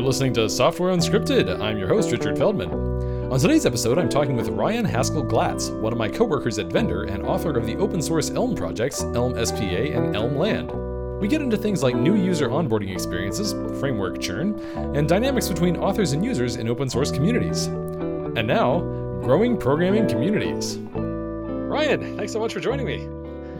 You're listening to Software Unscripted. I'm your host, Richard Feldman. On today's episode, I'm talking with Ryan Haskell Glatz, one of my coworkers at Vendr and author of the open source Elm projects, Elm SPA and Elm Land. We get into things like new user onboarding experiences, framework churn, and dynamics between authors and users in open source communities. And now, growing programming communities. Ryan, thanks so much for joining me.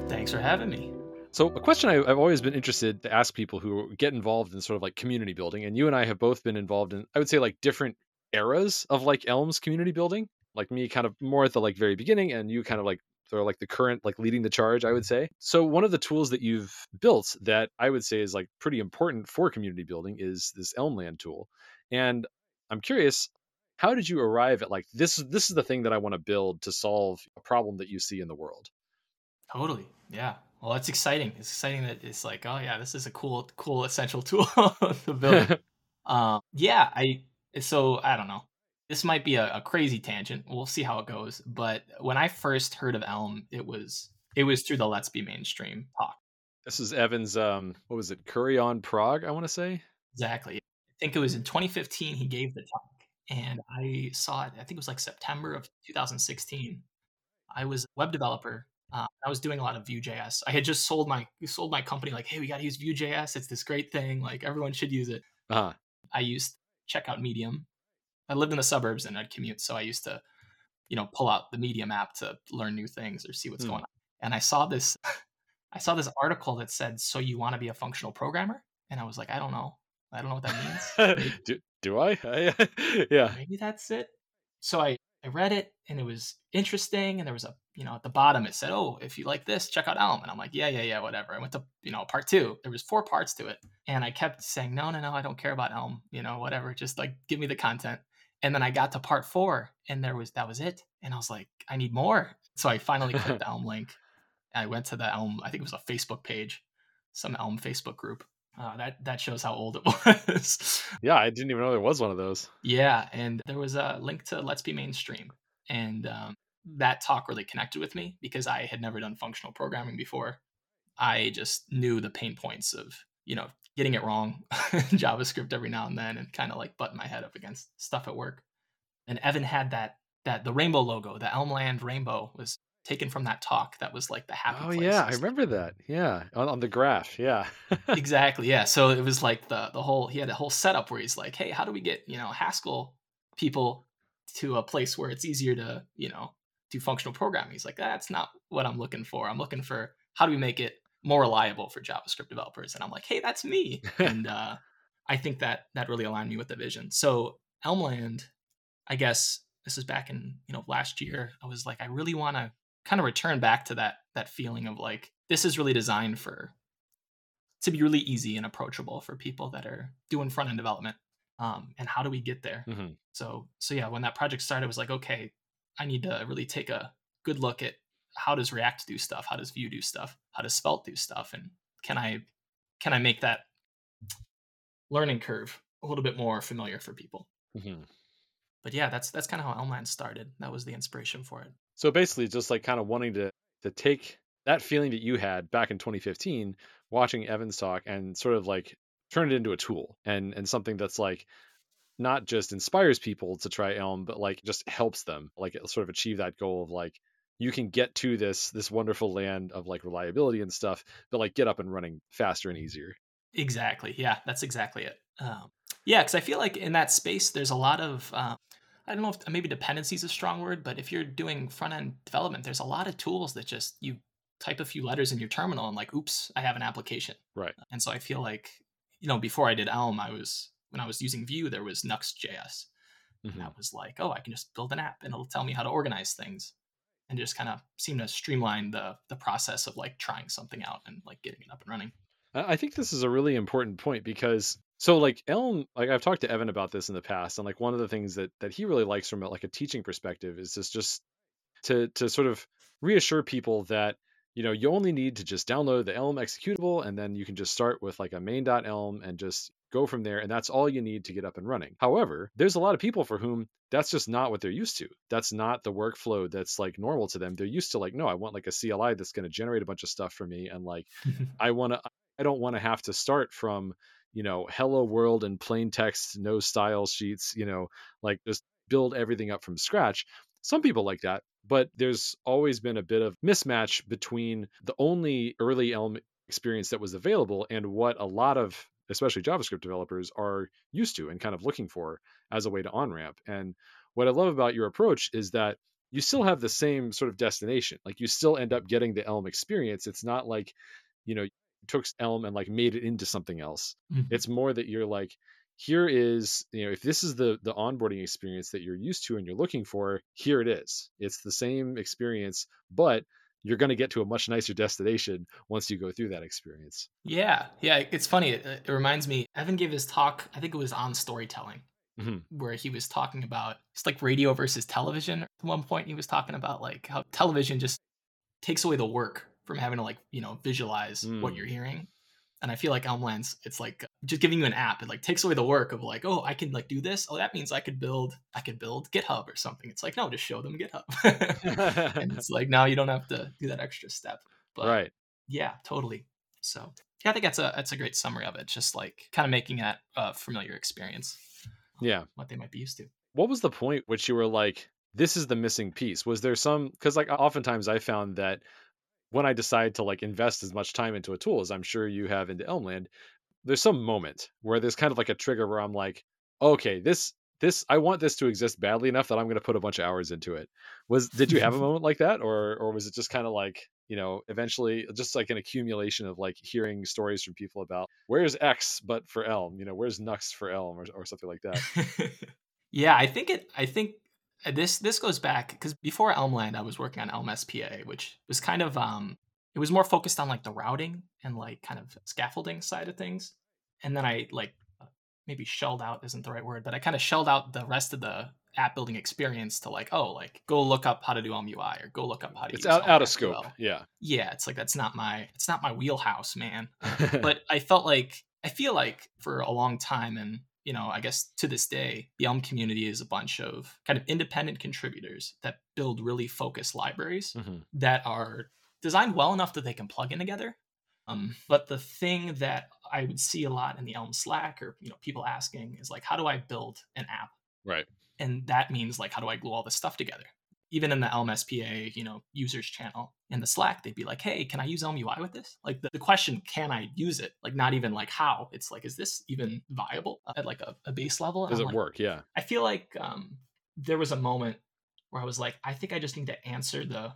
Thanks for having me. So, a question I, have always been interested to ask people who get involved in sort of like community building, and you and I have both been involved in, I would say, like different eras of like Elm's community building. Like me, kind of more at the like very beginning, and you kind of like sort of like the current, like leading the charge, I would say. So, one of the tools that you've built that I would say is like pretty important for community building is this Elmland tool. And I'm curious, how did you arrive at like this? This is the thing that I want to build to solve a problem that you see in the world. Totally, yeah. Well, it's exciting. It's exciting that it's like, oh yeah, this is a cool, cool essential tool to build. um, yeah, I so I don't know. This might be a, a, crazy tangent. We'll see how it goes. But when I first heard of Elm, it was it was through the Let's Be Mainstream talk. This is Evan's. Um, what was it? Curry on Prague. I want to say exactly. I think it was in 2015 he gave the talk, and I saw it. I think it was like September of 2016. I was a web developer uh, I was doing a lot of Vue.js. I had just sold my sold my company like, hey, we got to use Vue.js. It's this great thing. Like everyone should use it. Uh-huh. I used checkout Medium. I lived in the suburbs and I'd commute, so I used to, you know, pull out the Medium app to learn new things or see what's hmm. going on. And I saw this, I saw this article that said, "So you want to be a functional programmer?" And I was like, I don't know. I don't know what that means. do, do I? yeah. Maybe that's it. So I I read it and it was interesting. And there was a, you know, at the bottom it said, "Oh, if you like this, check out Elm." And I'm like, "Yeah, yeah, yeah, whatever." I went to, you know, part two. There was four parts to it, and I kept saying, "No, no, no, I don't care about Elm. You know, whatever. Just like give me the content." And then I got to part four, and there was that was it. And I was like, "I need more." So I finally clicked the Elm link. I went to the Elm. I think it was a Facebook page, some Elm Facebook group, uh, that that shows how old it was. yeah, I didn't even know there was one of those. Yeah, and there was a link to Let's Be Mainstream, and um, that talk really connected with me because I had never done functional programming before. I just knew the pain points of you know getting it wrong in JavaScript every now and then, and kind of like butting my head up against stuff at work. And Evan had that that the rainbow logo, the Elmland rainbow was taken from that talk that was like the happy oh yeah i remember that. Yeah on, on the graph yeah. Exactly yeah so it was like the the whole he had a whole setup where he's like hey how do we get you know haskell people to a place where it's easier to you know do functional programming? He's like that's not what i'm looking for. I'm looking for how do we make it more reliable for javascript developers? And i'm like hey that's me. And uh, i think that that really aligned me with the vision. So elmland i guess this is back in you know last year i was like i really want to kind of return back to that that feeling of like this is really designed for to be really easy and approachable for people that are doing front end development um, and how do we get there? Mm-hmm. so so yeah when that project started it was like okay i need to really take a good look at how does react do stuff? How does vue do stuff? How does svelte do stuff? And can i can i make that learning curve a little bit more familiar for people? Mm-hmm. But yeah that's that's kind of how elmland started that was the inspiration for it so basically, just like kind of wanting to to take that feeling that you had back in 2015, watching Evans talk, and sort of like turn it into a tool and and something that's like not just inspires people to try Elm, but like just helps them like sort of achieve that goal of like you can get to this this wonderful land of like reliability and stuff, but like get up and running faster and easier. Exactly. Yeah, that's exactly it. Um, yeah, because I feel like in that space, there's a lot of uh, I don't know if maybe dependency is a strong word, but if you're doing front end development, there's a lot of tools that just you type a few letters in your terminal and like, oops, I have an application. Right. And so I feel like, you know, before I did Elm, I was when I was using Vue, there was Nuxt.js. Mm-hmm. And that was like, oh, I can just build an app and it'll tell me how to organize things. And just kind of seem to streamline the the process of like trying something out and like getting it up and running. I think this is a really important point because so like Elm, like I've talked to Evan about this in the past, and like one of the things that that he really likes from a, like a teaching perspective is just just to to sort of reassure people that you know you only need to just download the Elm executable, and then you can just start with like a main.elm and just go from there, and that's all you need to get up and running. However, there's a lot of people for whom that's just not what they're used to. That's not the workflow that's like normal to them. They're used to like, no, I want like a CLI that's going to generate a bunch of stuff for me, and like I want to I don't want to have to start from, you know, hello world and plain text, no style sheets, you know, like just build everything up from scratch. Some people like that, but there's always been a bit of mismatch between the only early Elm experience that was available and what a lot of especially JavaScript developers are used to and kind of looking for as a way to on ramp. And what I love about your approach is that you still have the same sort of destination. Like you still end up getting the Elm experience. It's not like, you know, took Elm and like made it into something else. Mm-hmm. It's more that you're like, here is, you know, if this is the the onboarding experience that you're used to and you're looking for, here it is. It's the same experience, but you're going to get to a much nicer destination once you go through that experience. Yeah. Yeah. It's funny. It, it reminds me, Evan gave his talk, I think it was on storytelling, mm-hmm. where he was talking about it's like radio versus television. At one point, he was talking about like how television just takes away the work from having to like, you know, visualize mm. what you're hearing and I feel like Elmlands, it's like just giving you an app. It like takes away the work of like, oh, I can like do this. Oh, that means I could build, I could build GitHub or something. It's like, no, just show them GitHub. and it's like now you don't have to do that extra step. But right. Yeah, totally. So yeah, I think that's a that's a great summary of it. Just like kind of making that a familiar experience. Yeah. What they might be used to. What was the point which you were like, this is the missing piece? Was there some because like oftentimes I found that when I decide to like invest as much time into a tool as I'm sure you have into Elmland, there's some moment where there's kind of like a trigger where I'm like, okay, this this I want this to exist badly enough that I'm going to put a bunch of hours into it. Was did you have a moment like that, or or was it just kind of like you know eventually just like an accumulation of like hearing stories from people about where's X but for Elm, you know where's Nuxt for Elm or or something like that. yeah, I think it. I think this this goes back because before Elmland, I was working on Elm SPA, which was kind of um, it was more focused on like the routing and like kind of scaffolding side of things. And then I like uh, maybe shelled out isn't the right word, but I kind of shelled out the rest of the app building experience to like oh like go look up how to do Elm UI or go look up how to it's out, out of scope yeah. Yeah it's like that's not my it's not my wheelhouse man. But i felt like i feel like for a long time and you know, I guess to this day, the Elm community is a bunch of kind of independent contributors that build really focused libraries mm-hmm. that are designed well enough that they can plug in together. Um, but the thing that I would see a lot in the Elm Slack or you know people asking is like, how do I build an app? Right. And that means like, how do I glue all this stuff together? Even in the Elm SPA, you know, users channel in the Slack, they'd be like, "Hey, can I use Elm UI with this?" Like the, the question, "Can I use it?" Like not even like how. It's like, is this even viable at like a, a base level? Does it like, work? Yeah. I feel like um, there was a moment where I was like, I think I just need to answer the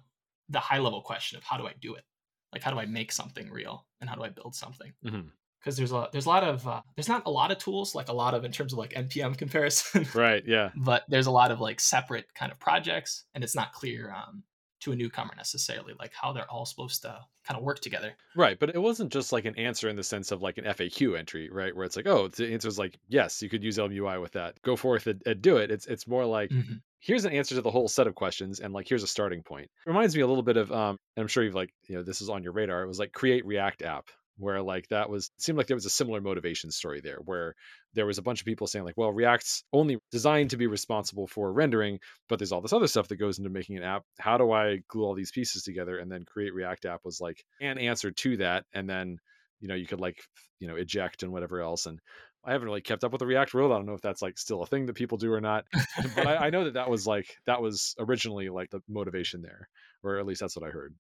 the high level question of how do I do it? Like how do I make something real and how do I build something? Mm-hmm because there's a there's a lot of uh, there's not a lot of tools like a lot of in terms of like npm comparison. Right yeah. But there's a lot of like separate kind of projects and it's not clear um, to a newcomer necessarily like how they're all supposed to kind of work together. Right but it wasn't just like an answer in the sense of like an faq entry right? Where it's like oh the answer is like yes you could use elmui with that. Go forth and, and do it. It's it's more like mm-hmm. here's an answer to the whole set of questions and like here's a starting point. It reminds me a little bit of um i'm sure you've like you know this is on your radar it was like create react app where like that was seemed like there was a similar motivation story there where there was a bunch of people saying like well react's only designed to be responsible for rendering but there's all this other stuff that goes into making an app how do i glue all these pieces together and then create react app was like an answer to that and then you know you could like you know eject and whatever else and I haven't really kept up with the React world. I don't know if that's like still a thing that people do or not, but I, I know that that was like that was originally like the motivation there, or at least that's what I heard.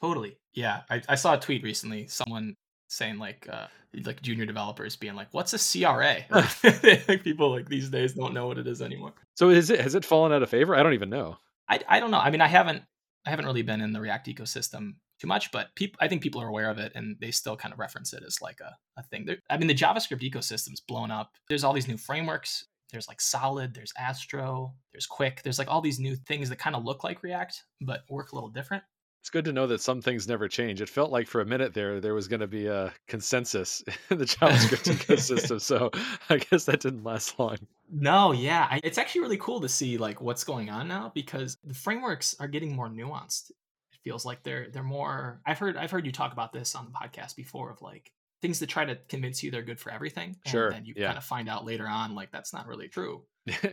Totally. Yeah. I, I, saw a tweet recently. Someone saying like uh like junior developers being like what's a cra like people like these days don't know what it is anymore. So is it has it fallen out of favor? I don't even know. I, I don't know. I mean i haven't i haven't really been in the react ecosystem too much but people i think people are aware of it and they still kind of reference it as like a, a thing. They're, i mean the javascript ecosystem's blown up. There's all these new frameworks. There's like solid there's astro there's Qwik. There's like all these new things that kind of look like react but work a little different it's good to know that some things never change. It felt like for a minute there there was going to be a consensus in the JavaScript ecosystem, so I guess that didn't last long. No, yeah, I, it's actually really cool to see like what's going on now because the frameworks are getting more nuanced. It feels like they're they're more. I've heard I've heard you talk about this on the podcast before of like things that try to convince you they're good for everything, and sure, then you yeah. kind of find out later on like that's not really true.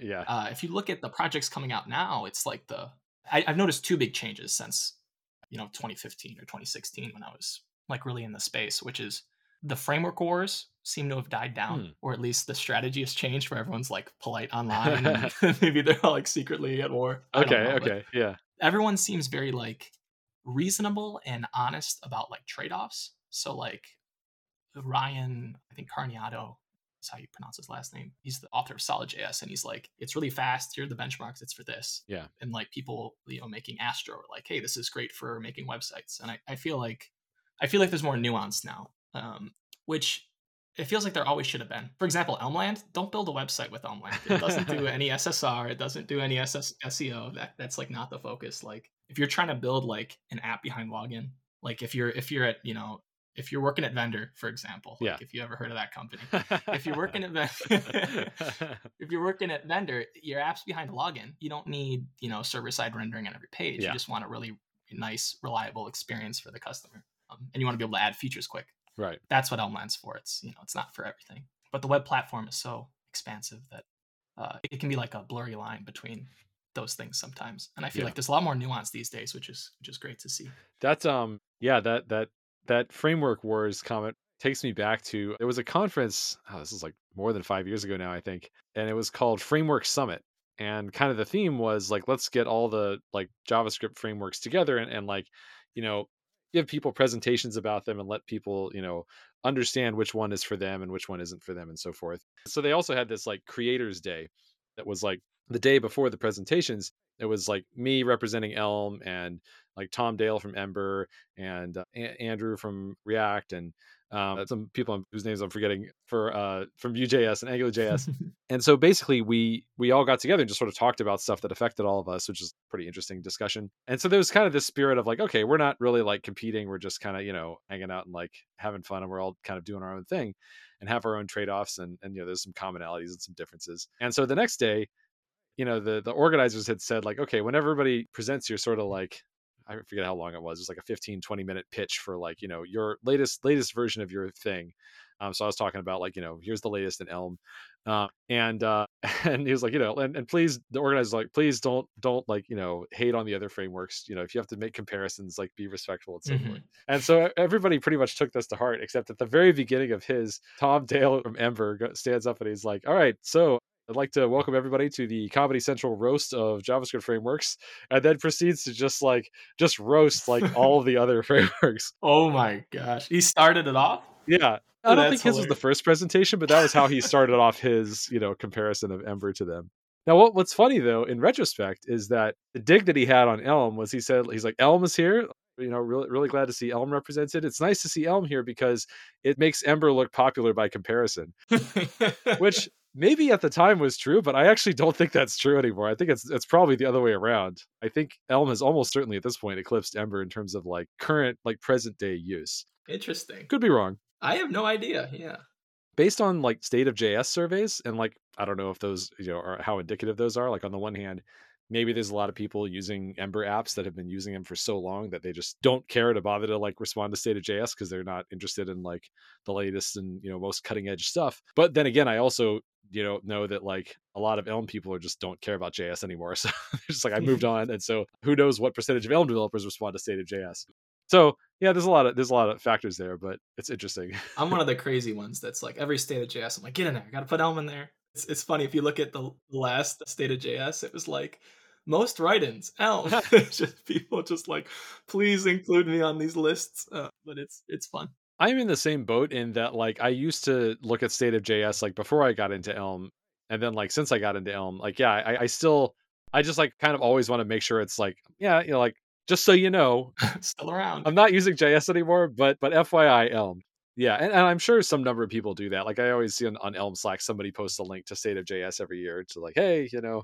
yeah. Uh, if you look at the projects coming out now, it's like the I, I've noticed two big changes since you know 2015 or 2016 when I was like really in the space, which is the framework wars seem to have died down, Hmm. or at least the strategy has changed where everyone's like polite online and maybe they're all like secretly at war. Okay, know, okay, yeah. Everyone seems very like reasonable and honest about like trade-offs. So like Ryan, I think Carniato is how you pronounce his last name. He's the author of Solid.js, and he's like, it's really fast. Here are the benchmarks. It's for this. Yeah. And like people, you know, making Astro are like, hey, this is great for making websites. And I, I feel like I feel like there's more nuance now, um, which it feels like there always should have been. For example, Elmland, don't build a website with Elmland. It doesn't do any SSR. It doesn't do any SS- SEO. That that's like not the focus. Like if you're trying to build like an app behind login, like if you're if you're at you know if you're working at Vendr, for example, like Yeah. if you ever heard of that company, if you're working at ven- if you're working at Vendr, your app's behind a login. You don't need you know server side rendering on every page. Yeah. You just want a really nice, reliable experience for the customer, um, and you want to be able to add features quick. right. That's what Elmland's for. It's you know it's not for everything, but the web platform is so expansive that uh, it can be like a blurry line between those things sometimes. And I feel Yeah. like there's a lot more nuance these days, which is which is great to see. That's um yeah, that that that framework wars comment takes me back to there was a conference, oh, this is like more than 5 years ago now, I think, and it was called Framework Summit. And kind of the theme was like let's get all the like JavaScript frameworks together and, and like, you know, give people presentations about them and let people, you know, understand which one is for them and which one isn't for them and so forth. So they also had this like creators day that was like the day before the presentations. It was like me representing Elm and like Tom Dale from Ember and uh, A- Andrew from React and um, some people whose names I'm forgetting for uh, from Vue.js and AngularJS. and so basically, we we all got together and just sort of talked about stuff that affected all of us, which is a pretty interesting discussion. And so there was kind of this spirit of like, okay, we're not really like competing; we're just kind of you know hanging out and like having fun, and we're all kind of doing our own thing and have our own trade offs, and and you know there's some commonalities and some differences. And so the next day, you know the the organizers had said like, okay, when everybody presents your sort of like I forget how long it was. It was like a 15, 20 minute pitch for like, you know, your latest, latest version of your thing. Um, so I was talking about like, you know, here's the latest in Elm. Uh, and, uh, and he was like, you know, and, and please, the organizers like, please don't, don't like, you know, hate on the other frameworks. You know, if you have to make comparisons, like be respectful and so forth. Mhm. And so everybody pretty much took this to heart, except at the very beginning of his, Tom Dale from Ember stands up and he's like, all right, so I'd like to welcome everybody to the Comedy Central roast of JavaScript frameworks, and then proceeds to just like just roast like all of the other frameworks. Oh my gosh, he started it off. Yeah, oh, I don't That's think his was the first presentation, but that was how he started off his you know comparison of Ember to them. Now, what, what's funny though, in retrospect, is that the dig that he had on Elm was he said he's like Elm is here. You know, really, really glad to see Elm represented. It's nice to see Elm here because it makes Ember look popular by comparison. which maybe at the time was true, but I actually don't think that's true anymore. I think it's it's probably the other way around. I think Elm has almost certainly at this point eclipsed Ember in terms of like current like present day use. Interesting. Could be wrong. I have no idea. Yeah. Based on like state of JS surveys and like I don't know if those you know are how indicative those are. Like on the one hand, maybe there's a lot of people using Ember apps that have been using them for so long that they just don't care to bother to like respond to state of JS because they're not interested in like the latest and you know most cutting edge stuff. But then again, I also you know know that like a lot of Elm people are just don't care about JS anymore. So just like I moved on, and so who knows what percentage of Elm developers respond to state of JS. So yeah, there's a lot of there's a lot of factors there, but it's interesting. I'm one of the crazy ones that's like every state of JS. I'm like, get in there. I Got to put Elm in there. It's, it's funny if you look at the last state of JS, it was like most write-ins Elm. Just people just like, please include me on these lists. Uh, but it's it's fun. I'm in the same boat in that like I used to look at state of JS like before I got into Elm, and then like since I got into Elm, like yeah, I, I still I just like kind of always want to make sure it's like yeah, you know, like just so you know, Still around. I'm not using JS anymore, but but FYI, Elm. Yeah, and, and I'm sure some number of people do that. Like I always see on, on Elm Slack somebody posts a link to State of JS every year to like, hey, you know,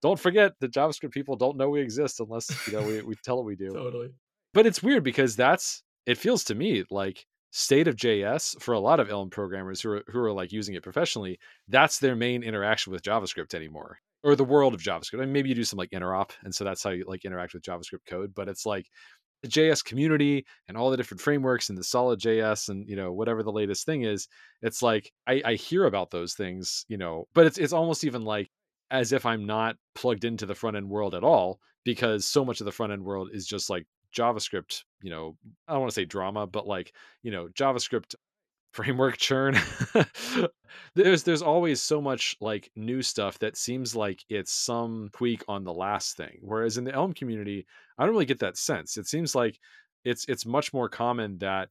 don't forget the JavaScript people don't know we exist unless you know we, we tell them we do. totally. But it's weird because that's it feels to me like state of JS for a lot of Elm programmers who are who are like using it professionally, that's their main interaction with JavaScript anymore. Or the world of JavaScript. I mean, maybe you do some like interop, and so that's how you like interact with JavaScript code. But it's like the JS community and all the different frameworks and the solid JS and you know whatever the latest thing is. It's like I, I hear about those things, you know, but it's it's almost even like as if I'm not plugged into the front end world at all because so much of the front end world is just like JavaScript, you know, I don't want to say drama, but like, you know, JavaScript framework churn. there's there's always so much like new stuff that seems like it's some tweak on the last thing. Whereas in the Elm community, I don't really get that sense. It seems like it's it's much more common that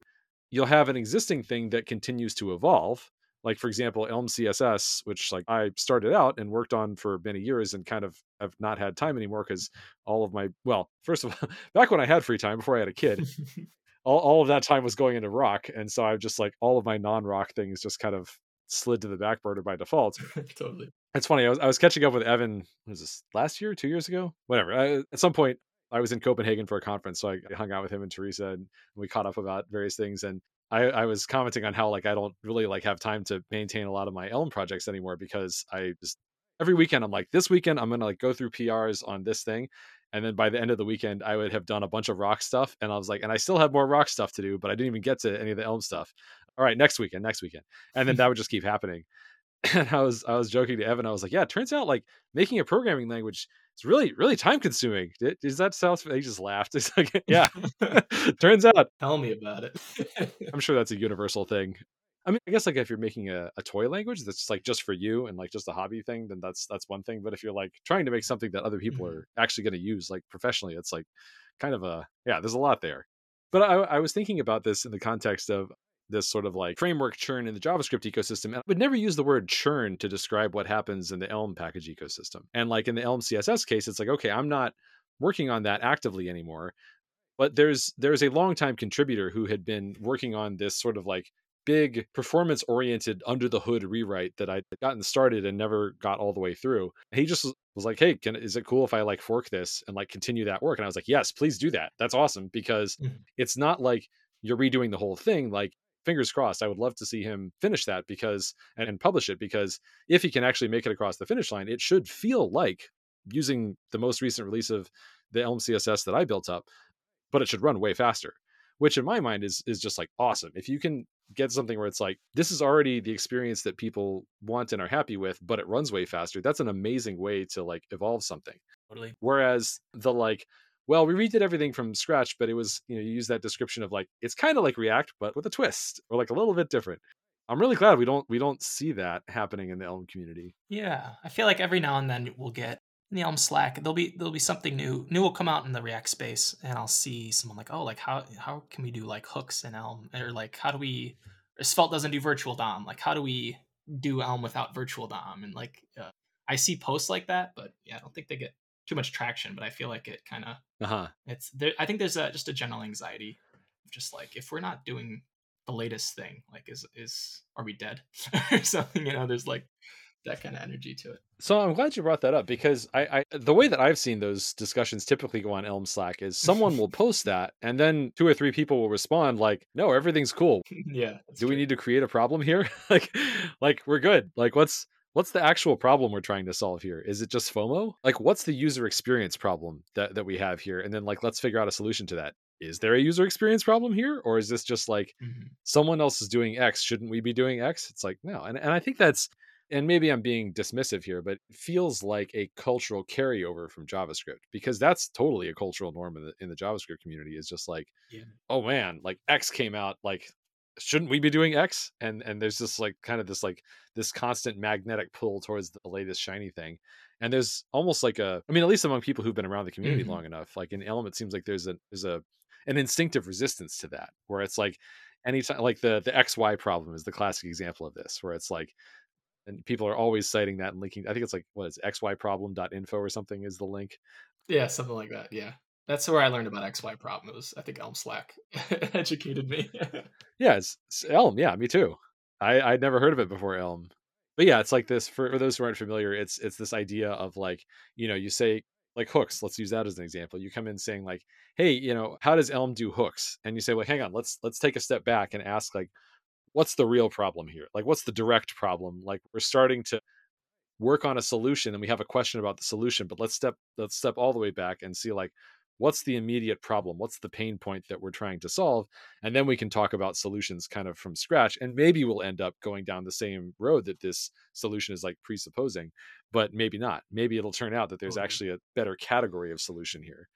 you'll have an existing thing that continues to evolve. Like for example, Elm CSS, which like I started out and worked on for many years and kind of have not had time anymore because all of my well, first of all, back when I had free time before I had a kid, all, all of that time was going into Roc and so i've just like all of my non-Roc things just kind of slid to the back burner by default. Totally. it's funny I was, I was catching up with evan was this last year two years ago? Whatever I, at some point i was in copenhagen for a conference so i hung out with him and Tereza and we caught up about various things and I, I was commenting on how like i don't really like have time to maintain a lot of my elm projects anymore because i just every weekend i'm like this weekend i'm gonna like go through prs on this thing and then by the end of the weekend i would have done a bunch of Roc stuff and i was like and i still have more Roc stuff to do but i didn't even get to any of the elm stuff. All right next weekend next weekend. And then that would just keep happening. And i was i was joking to evan i was like yeah it turns out like making a programming language is really really time consuming does that sound he just laughed. It's like yeah. Turns out tell me about it. I'm sure that's a universal thing I mean, I guess like if you're making a, a toy language that's like just for you and like just a hobby thing, then that's that's one thing. But if you're like trying to make something that other people Mhm. are actually going to use like professionally, it's like kind of a yeah. There's a lot there. But I, I was thinking about this in the context of this sort of like framework churn in the JavaScript ecosystem. And I would never use the word churn to describe what happens in the Elm package ecosystem. And like in the Elm CSS case, it's like okay, I'm not working on that actively anymore. But there's there's a longtime contributor who had been working on this sort of like big performance oriented under the hood rewrite that I'd gotten started and never got all the way through. He just was like, "Hey, can is it cool if I like fork this and like continue that work?" And I was like, "Yes, please do that. That's awesome because Mhm. it's not like you're redoing the whole thing. Like fingers crossed, I would love to see him finish that because and, and publish it because if he can actually make it across the finish line, it should feel like using the most recent release of the Elm CSS that I built up, but it should run way faster." Which in my mind is is just like awesome. If you can get something where it's like this is already the experience that people want and are happy with but it runs way faster. That's an amazing way to like evolve something. Totally. whereas the like well we redid everything from scratch but it was you know you use that description of like it's kind of like react but with a twist or like a little bit different. I'm really glad we don't we don't see that happening in the elm community. Yeah, I feel like every now and then we'll get in the Elm Slack. There'll be there'll be something new. New will come out in the React space, and I'll see someone like, oh, like how how can we do like hooks in Elm, or like how do we? Svelte doesn't do virtual DOM. Like how do we do Elm without virtual DOM? And like uh, I see posts like that, but yeah, I don't think they get too much traction. But I feel like it kind of uh-huh it's there. I think there's a, just a general anxiety, just like if we're not doing the latest thing, like is is are we dead or something? You know, there's like that kind of energy to it. So I'm glad you brought that up because I, I the way that I've seen those discussions typically go on Elm Slack is someone will post that and then two or three people will respond like, "No, everything's cool. yeah. Do we need to create a problem here? like, like we're good. Like, what's what's the actual problem we're trying to solve here? Is it just FOMO? Like, what's the user experience problem that that we have here? And then like, let's figure out a solution to that. Is there a user experience problem here, or is this just like Mhm. someone else is doing X? Shouldn't we be doing X? It's like no, and and I think that's and maybe I'm being dismissive here, but it feels like a cultural carryover from JavaScript because that's totally a cultural norm in the in the JavaScript community. Is just like, Yeah. oh man, like X came out, like shouldn't we be doing X? And and there's this like kind of this like this constant magnetic pull towards the latest shiny thing. And there's almost like a, I mean, at least among people who've been around the community Mhm. long enough, like in Elm, it seems like there's a there's a an instinctive resistance to that, where it's like anytime like the the XY problem is the classic example of this, where it's like and people are always citing that and linking. I think it's like what is xyproblem.info or something is the link. Yeah, something like that. Yeah. That's where I learned about XY problem. It was I think Elm Slack educated me. Yeah, it's, it's Elm. Yeah, me too. I I'd never heard of it before Elm. But yeah, it's like this for, for those who aren't familiar, it's it's this idea of like, you know, you say like hooks, let's use that as an example. You come in saying like, "Hey, you know, how does Elm do hooks?" And you say, "Well, hang on, let's let's take a step back and ask like what's the real problem here? Like what's the direct problem? Like we're starting to work on a solution and we have a question about the solution, but let's step let's step all the way back and see like what's the immediate problem? What's the pain point that we're trying to solve? And then we can talk about solutions kind of from scratch and maybe we'll end up going down the same road that this solution is like presupposing, but maybe not. Maybe it'll turn out that there's Totally. actually a better category of solution here.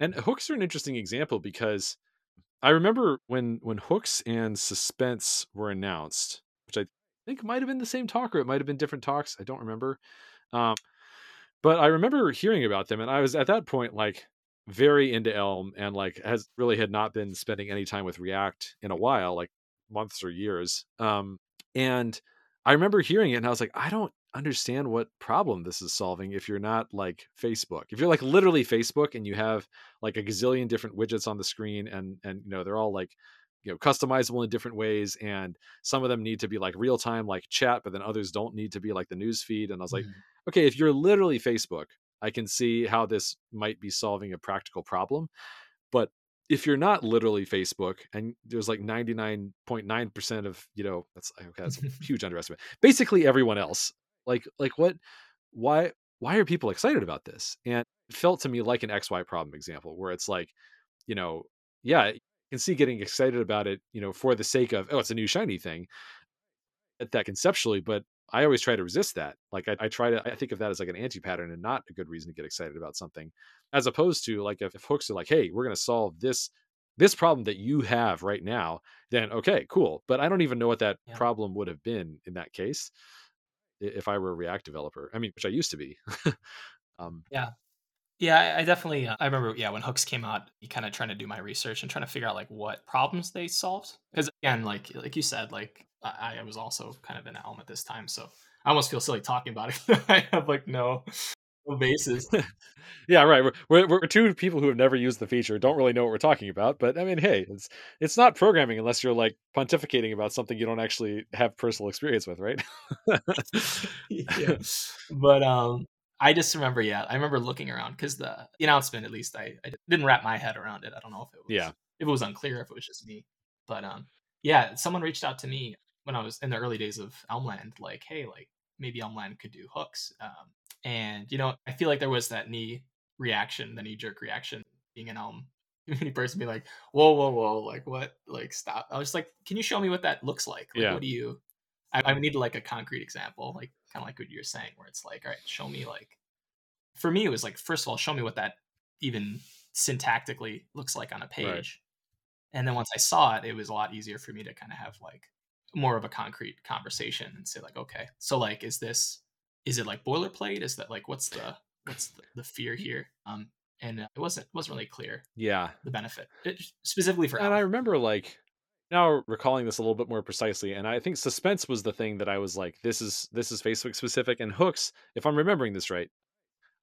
And hooks are an interesting example because I remember when when hooks and suspense were announced, which I think might have been the same talk or it might have been different talks. I don't remember. Um, but I remember hearing about them, and I was at that point like very into Elm and like has really had not been spending any time with React in a while, like months or years. Um, and I remember hearing it, and I was like, I don't understand what problem this is solving if you're not like Facebook. If you're like literally Facebook and you have like a gazillion different widgets on the screen and and you know they're all like you know customizable in different ways and some of them need to be like real time like chat but then others don't need to be like the news feed and I was like Mhm. okay if you're literally Facebook I can see how this might be solving a practical problem but if you're not literally Facebook and there's like 99.9% of, you know, that's okay, that's a huge underestimate. Basically everyone else. Like like what why why are people excited about this? And it felt to me like an XY problem example where it's like, you know, yeah, you can see getting excited about it, you know, for the sake of, oh, it's a new shiny thing at that conceptually, but I always try to resist that. Like I, I try to, I think of that as like an anti-pattern and not a good reason to get excited about something, as opposed to like if, if hooks are like, hey, we're going to solve this this problem that you have right now, then okay, cool. But I don't even know what that Yeah. problem would have been in that case if I were a React developer. I mean, which I used to be. um, Yeah. Yeah, I, definitely. Uh, I remember, yeah, when hooks came out, kind of trying to do my research and trying to figure out like what problems they solved. Because again, like like you said, like I, I was also kind of in Elm at this time, so I almost feel silly talking about it. I have like no no basis. yeah, right. We're, we're we're two people who have never used the feature, don't really know what we're talking about. But I mean, hey, it's it's not programming unless you're like pontificating about something you don't actually have personal experience with, right? yeah. But um I just remember, yeah, I remember looking around because the, the announcement, at least, I, I didn't wrap my head around it. I don't know if it was, Yeah. if it was unclear, if it was just me, but um, yeah, someone reached out to me when I was in the early days of Elmland, like, hey, like maybe Elmland could do hooks, um, and you know, I feel like there was that knee reaction, the knee jerk reaction, being an Elm Any person, be like, whoa, whoa, whoa, like what, like stop. I was like, can you show me what that looks like? Like, Yeah. what do you? I, I need like a concrete example, like kind of like what you're saying, where it's like, all right, show me like. For me, it was like, first of all, show me what that even syntactically looks like on a page, and then once I saw it, it was a lot easier for me to kind of have like more of a concrete conversation and say like, okay, so like, is this, is it like boilerplate? Is that like, what's the, what's the, the fear here? Um, and it wasn't wasn't really clear yeah. the benefit it, specifically for And I remember like now recalling this a little bit more precisely, and I think suspense was the thing that I was like, this is this is Facebook specific, and hooks. If I'm remembering this right,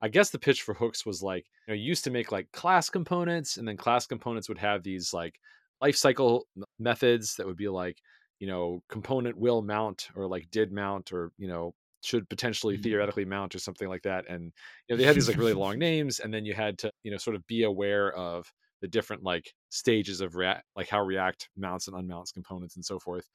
I guess the pitch for hooks was like, you know, you used to make like class components, and then class components would have these like life cycle methods that would be like, you know, component will mount or like did mount or you know should potentially Mhm. theoretically mount or something like that. And you know, they had these like really long names, and then you had to you know sort of be aware of the different like stages of React, like how React mounts and unmounts components and so forth.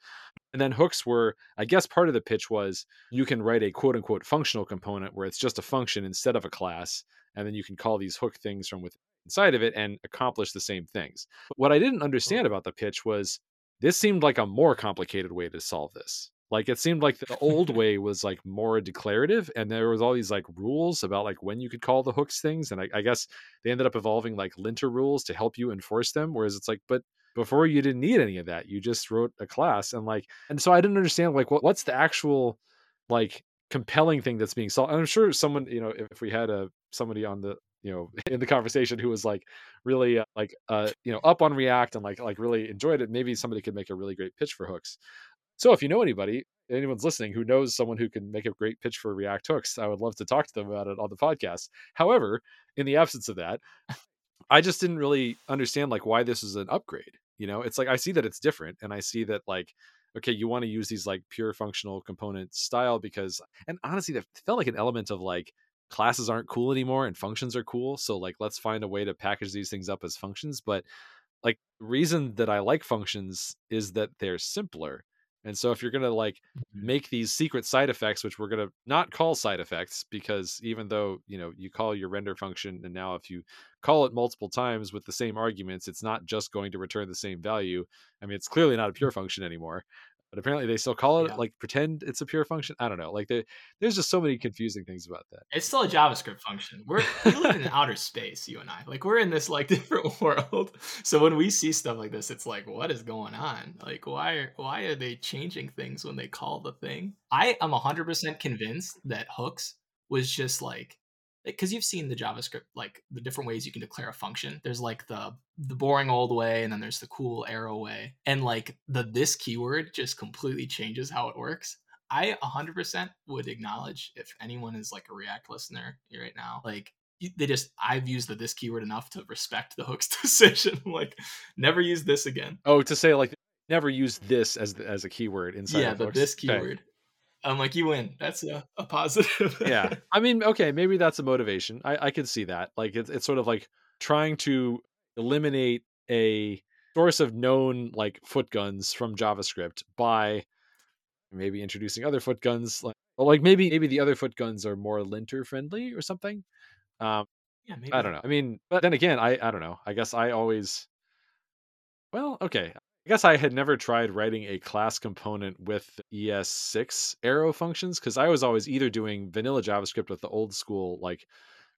And then hooks were, I guess, part of the pitch was you can write a quote unquote functional component where it's just a function instead of a class, and then you can call these hook things from within inside of it and accomplish the same things. What I didn't understand about the pitch was this seemed like a more complicated way to solve this. Like it seemed like the old way was like more declarative, and there was all these like rules about like when you could call the hooks things, and I, I guess they ended up evolving like linter rules to help you enforce them. Whereas it's like, but before you didn't need any of that, you just wrote a class, and like, and so I didn't understand like what what's the actual like compelling thing that's being solved. And I'm sure someone, you know, if, if we had a somebody on the you know in the conversation who was like really uh, like uh you know up on react and like like really enjoyed it maybe somebody could make a really great pitch for hooks so if you know anybody anyone's listening who knows someone who can make a great pitch for react hooks i would love to talk to them about it on the podcast. However in the absence of that i just didn't really understand like why this is an upgrade you know? It's like i see that it's different and i see that like okay you want to use these like pure functional component style because and honestly that felt like an element of like classes aren't cool anymore and functions are cool so like let's find a way to package these things up as functions but like reason that i like functions is that they're simpler and so if you're going to like Mhm. make these secret side effects which we're going to not call side effects because even though you know you call your render function and now if you call it multiple times with the same arguments it's not just going to return the same value. I mean it's clearly not a pure function anymore but apparently they still call it Yeah. like pretend it's a pure function. I don't know. Like there, there's just so many confusing things about that. It's still a JavaScript function. We're we live in outer space, you and I. Like we're in this like different world. So when we see stuff like this, it's like, what is going on? Like why are why are they changing things when they call the thing? I am hundred percent convinced that hooks was just like because you've seen the JavaScript like the different ways you can declare a function. There's like the the boring old way, and then there's the cool arrow way, and like the this keyword just completely changes how it works. I 100% would acknowledge if anyone is like a React listener right now, like they just I've used the this keyword enough to respect the hooks decision. like never use this again. Oh, to say like never use this as the, as a keyword inside. yeah, of the this Okay. I'm like you win. That's a, a positive. yeah. I mean okay maybe that's a motivation. I i could see that. Like it's, it's sort of like trying to eliminate a source of known like foot guns from javascript by maybe introducing other foot guns like like maybe maybe the other foot guns are more linter friendly or something. Um yeah, maybe. i don't know. I mean but then again i i don't know. I guess i always well okay guess I had never tried writing a class component with ES6 arrow functions because I was always either doing vanilla JavaScript with the old school, like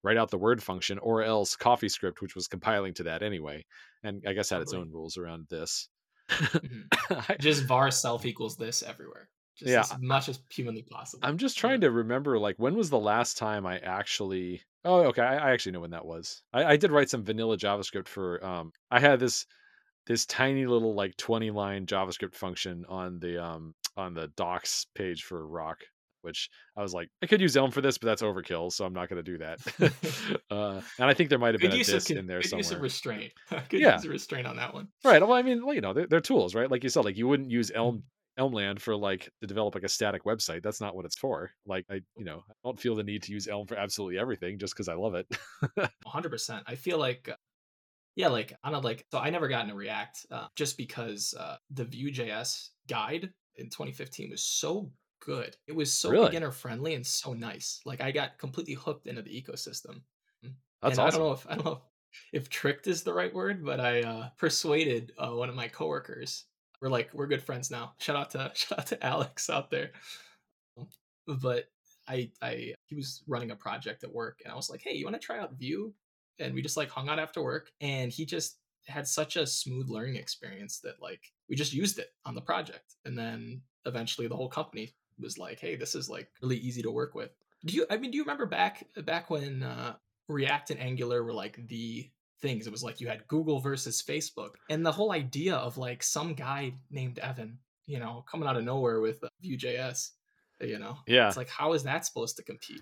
write out the word function, or else CoffeeScript, which was compiling to that anyway, and I guess had its own rules around this. Mhm. Just var self equals this everywhere. Just Yeah. as much as humanly possible. I'm just trying to remember, like, when was the last time I actually? Oh, okay, I, I actually know when that was. I, I did write some vanilla JavaScript for. Um, I had this this tiny little like 20 line JavaScript function on the um on the docs page for Roc, which I was like, I could use Elm for this, but that's overkill, so I'm not going to do that. uh, and I think there might have been a of in there good use somewhere. restraint. good Yeah. use of restraint on that one. Right. Well, I mean, well, you know, they're, they're tools, right? Like you said, like you wouldn't use Elm Mm-hmm. Elmland for like to develop like a static website. That's not what it's for. Like I, you know, I don't feel the need to use Elm for absolutely everything just because I love it. 100%. I feel like, uh, yeah, like on a like, so I never got into React uh, just because uh, the Vue.js guide in 2015 was so good. It was so Really? beginner friendly and so nice. Like I got completely hooked into the ecosystem. That's and I don't know if I don't know if tricked is the right word, but I uh, persuaded uh, one of my coworkers. We're like we're good friends now. Shout out to shout out to Alex out there. But I I he was running a project at work, and I was like, hey, you want to try out Vue? And we just like hung out after work, and he just had such a smooth learning experience that like we just used it on the project, and then eventually the whole company was like, hey, this is like really easy to work with. Do you? I mean, do you remember back back when uh, React and Angular were like the things? It was like you had Google versus Facebook, and the whole idea of like some guy named Evan, you know, coming out of nowhere with uh, Vue.js, you know, Yeah. it's like how is that supposed to compete?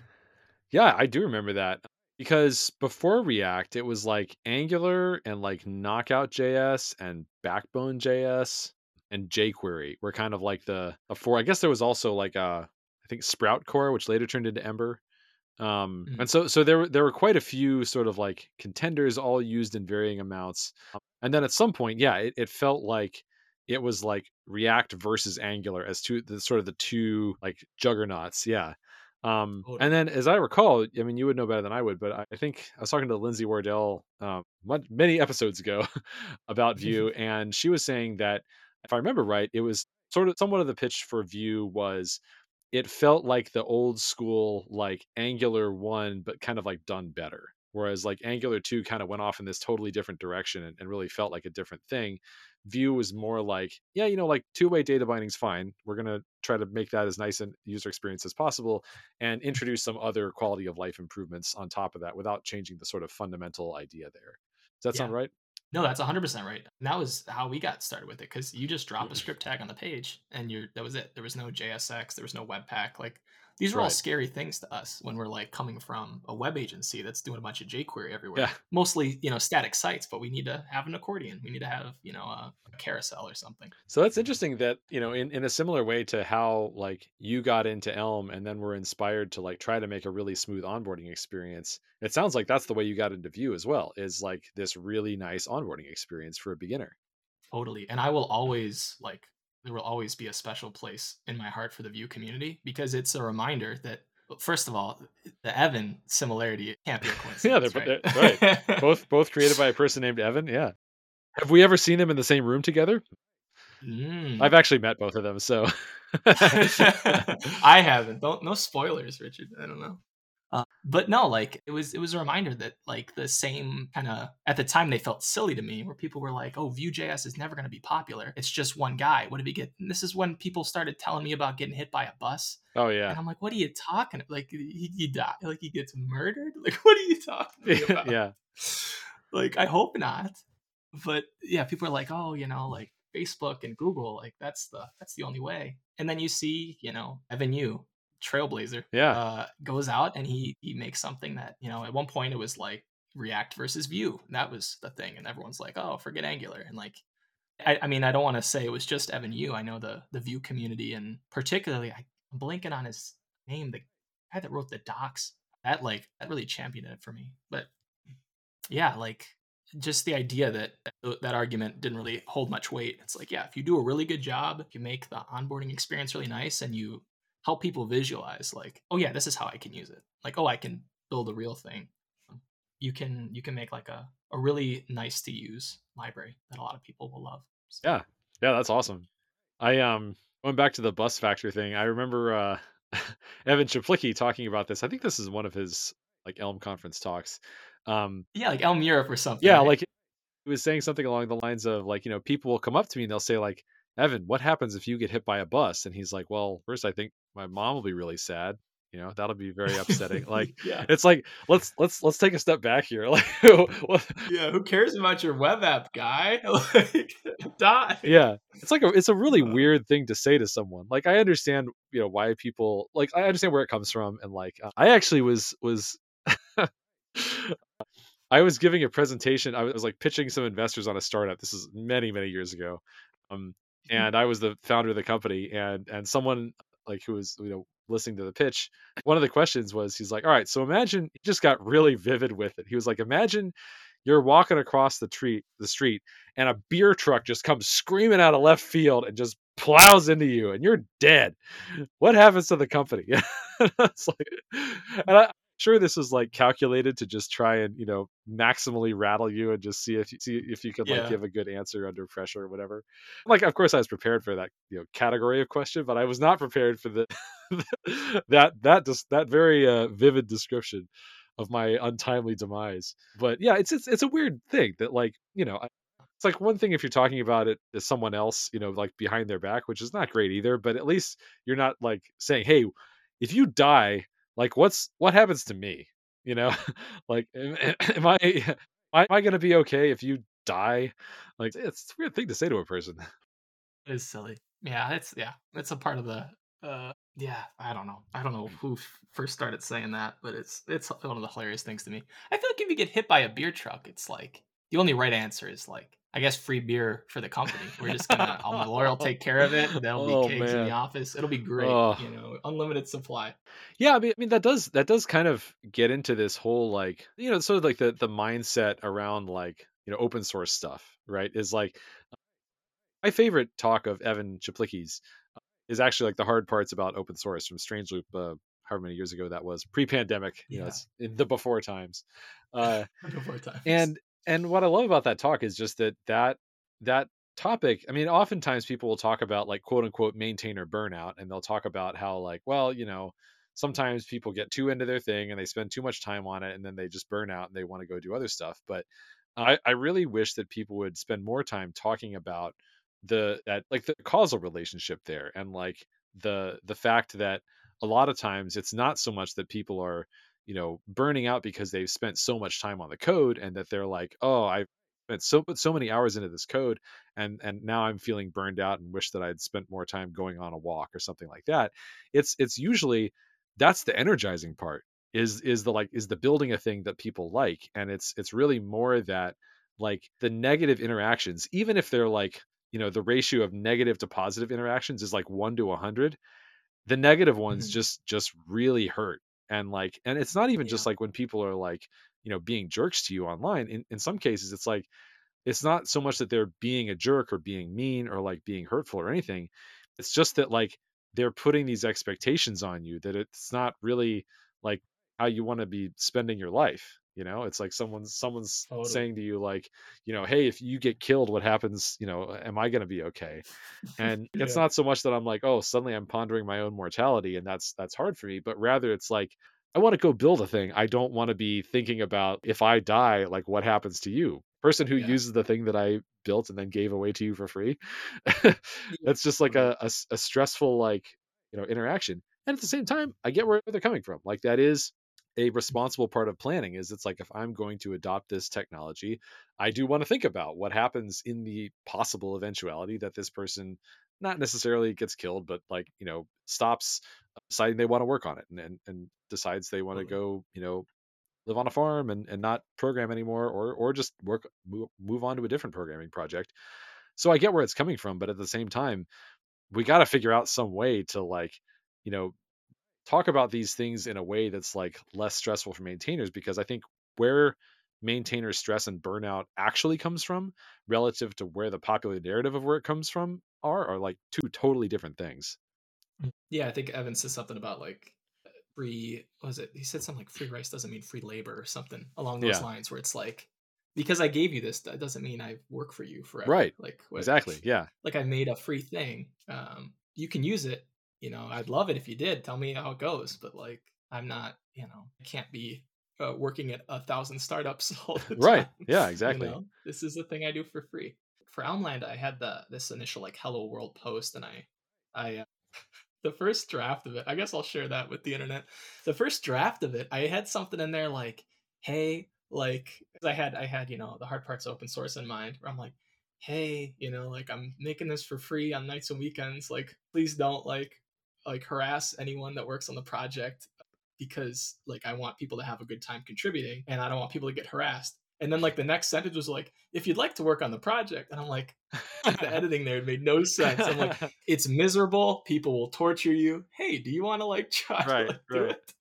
Yeah, I do remember that because before React, it was like Angular and like Knockout JS and Backbone JS and jQuery were kind of like the, the four. I guess there was also like uh, I think Sprout Core, which later turned into Ember. Um, Mhm. and so so there were there were quite a few sort of like contenders, all used in varying amounts. And then at some point, yeah, it, it felt like it was like React versus Angular as two the sort of the two like juggernauts. Yeah. Um, and then, as I recall, I mean, you would know better than I would, but I- think I was talking to Lindsay Wardell um, many episodes ago about Vue, and she was saying that if I remember right, it was sort of somewhat of the pitch for Vue was it felt like the old school like Angular one, but kind of like done better. Whereas like Angular two kind of went off in this totally different direction and, and really felt like a different thing. Vue was more like, yeah, you know, like two way data binding's fine. We're gonna try to make that as nice and user experience as possible, and introduce some other quality of life improvements on top of that without changing the sort of fundamental idea there. Does that sound right? No, that's 100% right. And that was how we got started with it because you just drop a mm. script tag on the page and you're that was it. There was no JSX, there was no Webpack. Like these are all scary things to us when we're like coming from a web agency that's doing a bunch of jQuery everywhere. Yeah. Mostly, you know, static sites, but we need to have an accordion. We need to have, you know, a, a carousel or something. So that's interesting that, you know, in, in a similar way to how like you got into Elm and then were inspired to like try to make a really smooth onboarding experience. It sounds like that's the way you got into Vue as well, is like this really nice onboarding experience for a beginner. Totally. And I will always like there will always be a special place in my heart for the Vue community because it's a reminder that first of all, the Evan similarity can't be a Yeah, coincidence. they're- right? they're- both both created by a person named Evan. Yeah. Have we ever seen them in the same room together? Mm. I've actually met both of them, so I haven't. Don't no spoilers, Richard. I don't know. Uh, but no, like it was it was a reminder that like the same kind of at the time they felt silly to me, where people were like, "Oh, Vue.js is never going to be popular. It's just one guy. What did he get?" And this is when people started telling me about getting hit by a bus. oh yeah, And I'm like, what are you talking? Like he, he died, like he gets murdered. Like what are you talking about? yeah, Like I hope not. But yeah, people are like, oh, you know, like Facebook and Google, like that's the that's the only way. And then you see, you know, Evan You, Trailblazer, Yeah. uh, goes out and he he makes something that you know at one point it was like React versus Vue. That was the thing, and everyone's like, oh, forget Angular, and like. I, I mean, I don't want to say it was just Evan You. I know the the Vue community, and particularly, I'm blanking on his name. The guy that wrote the docs that like that really championed it for me. But yeah, like just the idea that that argument didn't really hold much weight. It's like, yeah, if you do a really good job, if you make the onboarding experience really nice and you help people visualize like, oh yeah, this is how I can use it. Like, oh, I can build a real thing. You can you can make like a, a really nice to use library that a lot of people will love. So, Yeah. Yeah, that's awesome. I um going back to the bus factor thing, I remember uh Evan Czaplicki talking about this. I think this is one of his like Elm conference talks. Um yeah, like Elm Europe or something. yeah, right? like he was saying something along the lines of like, you know, people will come up to me and they'll say like, "Evan, what happens if you get hit by a bus?" And he's like, "Well, first I think my mom will be really sad. You know, that'll be very upsetting." like yeah, it's like let's let's let's take a step back here. Like what yeah. Who cares about your web app, guy? like, die. yeah it's like a it's a really Uh, weird thing to say to someone like i understand you know why people like i understand where it comes from and like uh, i actually was was i was giving a presentation i was like pitching some investors on a startup this is many many years ago um Mm-hmm. and i was the founder of the company and and someone like who was you know listening to the pitch one of the questions was he's like all right so imagine he just got really vivid with it. He was like imagine you're walking across the tree the street and a beer truck just comes screaming out of left field and just plows into you and you're dead. What happens to the company? It's like and I, sure this is like calculated to just try and you know maximally rattle you and just see if you see if you could like give a good answer under pressure or whatever. Like of course i was prepared for that you know category of question but i was not prepared for the that that just that very uh, vivid description of my untimely demise. But yeah it's it's it's a weird thing that like you know I- it's like one thing if you're talking about it to someone else you know like behind their back which is not great either but at least you're not like saying hey if you die like what's what happens to me you know like am, am i am i, going to be okay if you die like it's a weird thing to say to a person It is silly. Yeah, it's yeah, it's a part of the. uh Yeah, I don't know. I don't know who first started saying that, but it's it's one of the hilarious things to me. I feel like if you get hit by a beer truck, it's like the only right answer is like I guess free beer for the company. We're just gonna all my lawyer will take care of it. There'll be Oh, kegs in the office. It'll be great. Oh. You know, unlimited supply. Yeah, I mean, I mean that does that does kind of get into this whole like you know sort of like the the mindset around like you know open source stuff, right? Is like my favorite talk of Evan Czaplicki's uh, is actually like the hard parts about open source from Strange Loop, uh, however many years ago that was, pre-pandemic, you know, it's in the before times. Uh, Before times. and and what I love about that talk is just that that that topic. I mean, oftentimes people will talk about like quote unquote maintainer burnout, and they'll talk about how like, well, you know, sometimes people get too into their thing and they spend too much time on it, and then they just burn out and they want to go do other stuff. But I, I really wish that people would spend more time talking about the that like the causal relationship there and like the the fact that a lot of times it's not so much that people are you know burning out because they've spent so much time on the code and that they're like oh i spent so put so many hours into this code and and now i'm feeling burned out and wish that i'd spent more time going on a walk or something like that it's it's usually that's the energizing part is is the like is the building a thing that people like and it's it's really more that like the negative interactions even if they're like you know the ratio of negative to positive interactions is like 1 to 100 the negative ones Mhm. just just really hurt and like and it's not even just like when people are like you know being jerks to you online in, in some cases it's like it's not so much that they're being a jerk or being mean or like being hurtful or anything. It's just that like they're putting these expectations on you that it's not really like how you want to be spending your life you know it's like someone's someone's Totally. saying to you like you know hey if you get killed what happens you know am i going to be okay? And it's not so much that i'm like oh suddenly i'm pondering my own mortality and that's that's hard for me but rather it's like i want to go build a thing. I don't want to be thinking about if i die like what happens to you? Person who Yeah. uses the thing that i built and then gave away to you for free that's just like a a, a stressful like you know interaction and at the same time i get where they're coming from like that is a responsible part of planning is it's like if i'm going to adopt this technology i do want to think about what happens in the possible eventuality that this person not necessarily gets killed but like you know stops deciding they want to work on it and and, and decides they want to go you know live on a farm and, and not program anymore or or just work move, move on to a different programming project. So i get where it's coming from but at the same time we got to figure out some way to like you know talk about these things in a way that's like less stressful for maintainers because I think where maintainer stress and burnout actually comes from relative to where the popular narrative of where it comes from are are like two totally different things. Yeah, I think Evan said something about like free. Was it? He said something like free rice doesn't mean free labor or something along those Yeah. lines, where it's like because I gave you this, that doesn't mean I work for you forever. Right. Like what, Exactly. Yeah. Like I made a free thing. Um, you can use it. You know, I'd love it if you did. Tell me how it goes. But like, I'm not. You know, I can't be uh, working at a thousand startups all the time. Right. Yeah, exactly. You know, this is the thing I do for free. For Elm Land, I had the this initial like "Hello World" post, and I, I, uh, the first draft of it. I guess I'll share that with the internet. The first draft of it, I had something in there like, "Hey, like I had I had you know the hard parts open source in mind. Where I'm like, "Hey, you know, like I'm making this for free on nights and weekends. Like, please don't like like harass anyone that works on the project." Uh, because like I want people to have a good time contributing, and I don't want people to get harassed. And then like the next sentence was like, if you'd like to work on the project, and I'm like, the editing there made no sense. I'm like, it's miserable. People will torture you. Hey, do you want to like try Right, to like, do it?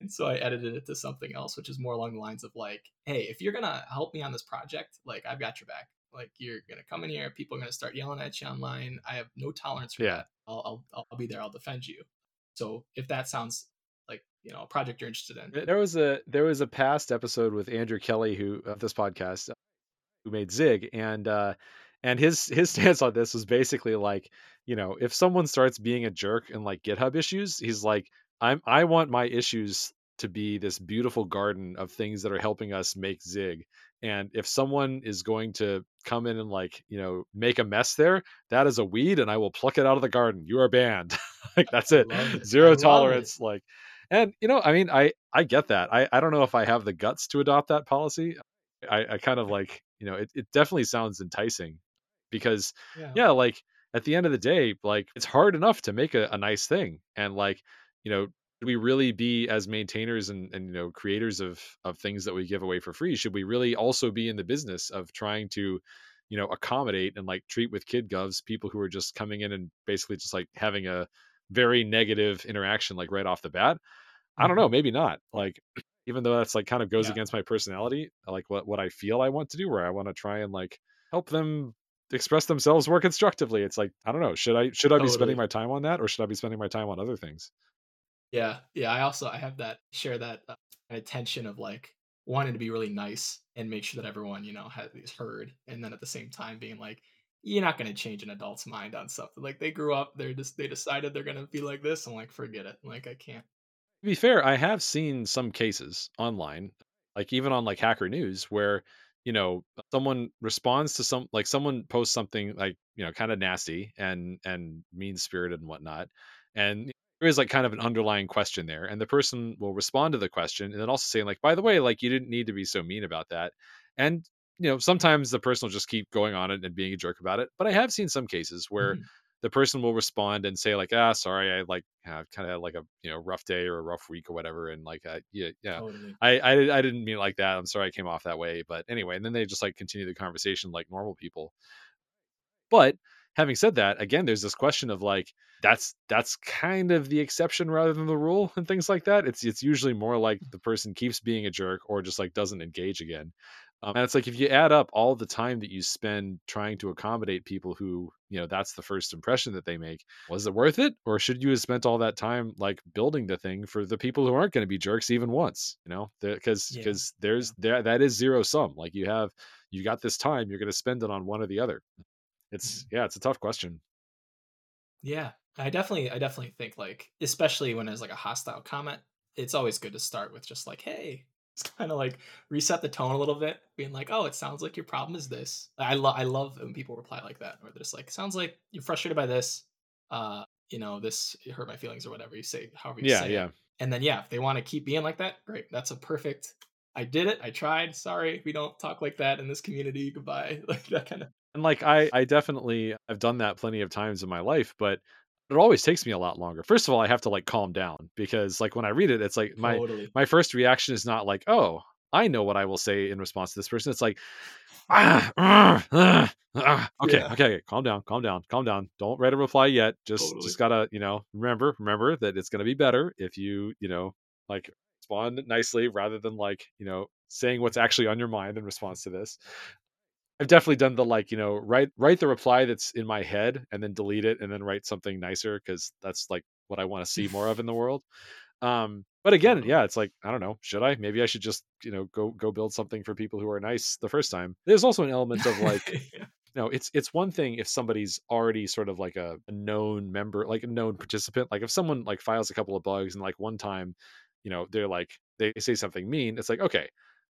And so I edited it to something else, which is more along the lines of like, hey, if you're gonna help me on this project, like I've got your back. Like you're gonna come in here, people are gonna start yelling at you online. I have no tolerance for Yeah. that. I'll, I'll I'll be there. I'll defend you. So if that sounds like you know a project you're interested in, there was a there was a past episode with Andrew Kelley who of this podcast who made Zig and uh and his his stance on this was basically like, you know, if someone starts being a jerk in like GitHub issues, he's like I'm I want my issues to be this beautiful garden of things that are helping us make Zig. And if someone is going to come in and like, you know, make a mess there, that is a weed and I will pluck it out of the garden. You are banned. like that's it. it. I Zero it. tolerance like and you know, I mean, I I get that. I I don't know if I have the guts to adopt that policy. I I kind of like, you know, it it definitely sounds enticing because yeah, yeah, like at the end of the day, like it's hard enough to make a, a nice thing. And like, you know, we really be as maintainers and, and you know creators of of things that we give away for free? Should we really also be in the business of trying to, you know, accommodate and like treat with kid govs people who are just coming in and basically just like having a very negative interaction like right off the bat? I don't Mhm. know, maybe not. Like even though that's like kind of goes Yeah. against my personality, like what what I feel I want to do, where I want to try and like help them express themselves more constructively. It's like I don't know, should I should I be spending my time on that or should I be spending my time on other things? Yeah, yeah. I also I have that share that uh, attention of like wanting to be really nice and make sure that everyone you know has is heard, and then at the same time being like, you're not going to change an adult's mind on something. Like they grew up, they're just they decided they're going to be like this. I'm like, forget it. Like I can't. To be fair, I have seen some cases online, like even on like Hacker News, where you know someone responds to some like someone posts something like you know kind of nasty and and mean spirited and whatnot, and there is like kind of an underlying question there, and the person will respond to the question and then also saying like, by the way, like you didn't need to be so mean about that, and you know sometimes the person will just keep going on it and being a jerk about it, but I have seen some cases where Mhm. the person will respond and say like ah sorry i like have kind of had like a you know rough day or a rough week or whatever and like uh, yeah yeah Totally. I, I i didn't mean it like that i'm sorry i came off that way but anyway and then they just like continue the conversation like normal people but having said that again there's this question of like that's that's kind of the exception rather than the rule and things like that it's it's usually more like the person keeps being a jerk or just like doesn't engage again Um, and it's like if you add up all the time that you spend trying to accommodate people who, you know, that's the first impression that they make, was it worth it? Or should you have spent all that time like building the thing for the people who aren't going to be jerks even once, you know? Because Yeah. because there's there that is zero sum. Like you have you got this time, you're going to spend it on one or the other. It's yeah, it's a tough question. Yeah, I definitely, I definitely think like, especially when there's like a hostile comment, it's always good to start with just like, hey, it's kind of like reset the tone a little bit, being like, oh, it sounds like your problem is this. I love, I love when people reply like that, or they're just like, sounds like you're frustrated by this. Uh, you know, this hurt my feelings or whatever you say, however you Yeah, say yeah. it. And then yeah, if they want to keep being like that, great. That's a perfect. I did it. I tried. Sorry, we don't talk like that in this community. Goodbye. Like that kind of. And like I I definitely I've done that plenty of times in my life, but it always takes me a lot longer. First of all, I have to like calm down because like when I read it, it's like my Totally. my first reaction is not like, "Oh, I know what I will say in response to this person." It's like, "Ah, ah, ah, ah." okay, Yeah. okay, okay, calm down, calm down, calm down. Don't write a reply yet. Just Totally. just gotta, you know, remember, remember that it's gonna be better if you, you know, like respond nicely rather than like, you know, saying what's actually on your mind in response to this. I've definitely done the like, you know, write write the reply that's in my head and then delete it and then write something nicer because that's like what I want to see more of in the world. Um, but again, yeah, it's like I don't know, should I? Maybe I should just you know go go build something for people who are nice the first time. There's also an element of like Yeah. no, it's it's one thing if somebody's already sort of like a, a known member, like a known participant. Like if someone like files a couple of bugs and like one time, you know, they're like they say something mean, it's like, okay,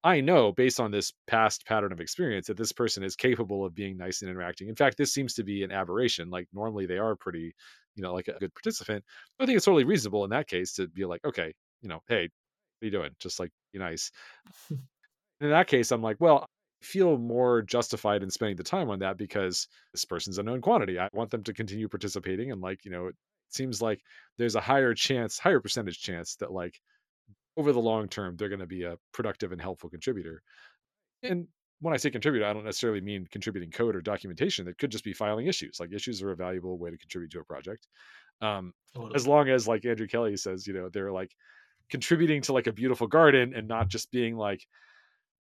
I know based on this past pattern of experience that this person is capable of being nice and interacting. In fact, this seems to be an aberration. Like normally they are pretty, you know, like a good participant. I think it's totally reasonable in that case to be like, okay, you know, hey, what are you doing? Just like be nice in that case, I'm like, well, I feel more justified in spending the time on that because this person's a known quantity. I want them to continue participating. And like, you know, it seems like there's a higher chance, higher percentage chance that like over the long term, they're going to be a productive and helpful contributor. And when I say contributor, I don't necessarily mean contributing code or documentation. It could just be filing issues. Like issues are a valuable way to contribute to a project. Um, Totally. as long as like Andrew Kelley says, you know, they're like contributing to like a beautiful garden and not just being like,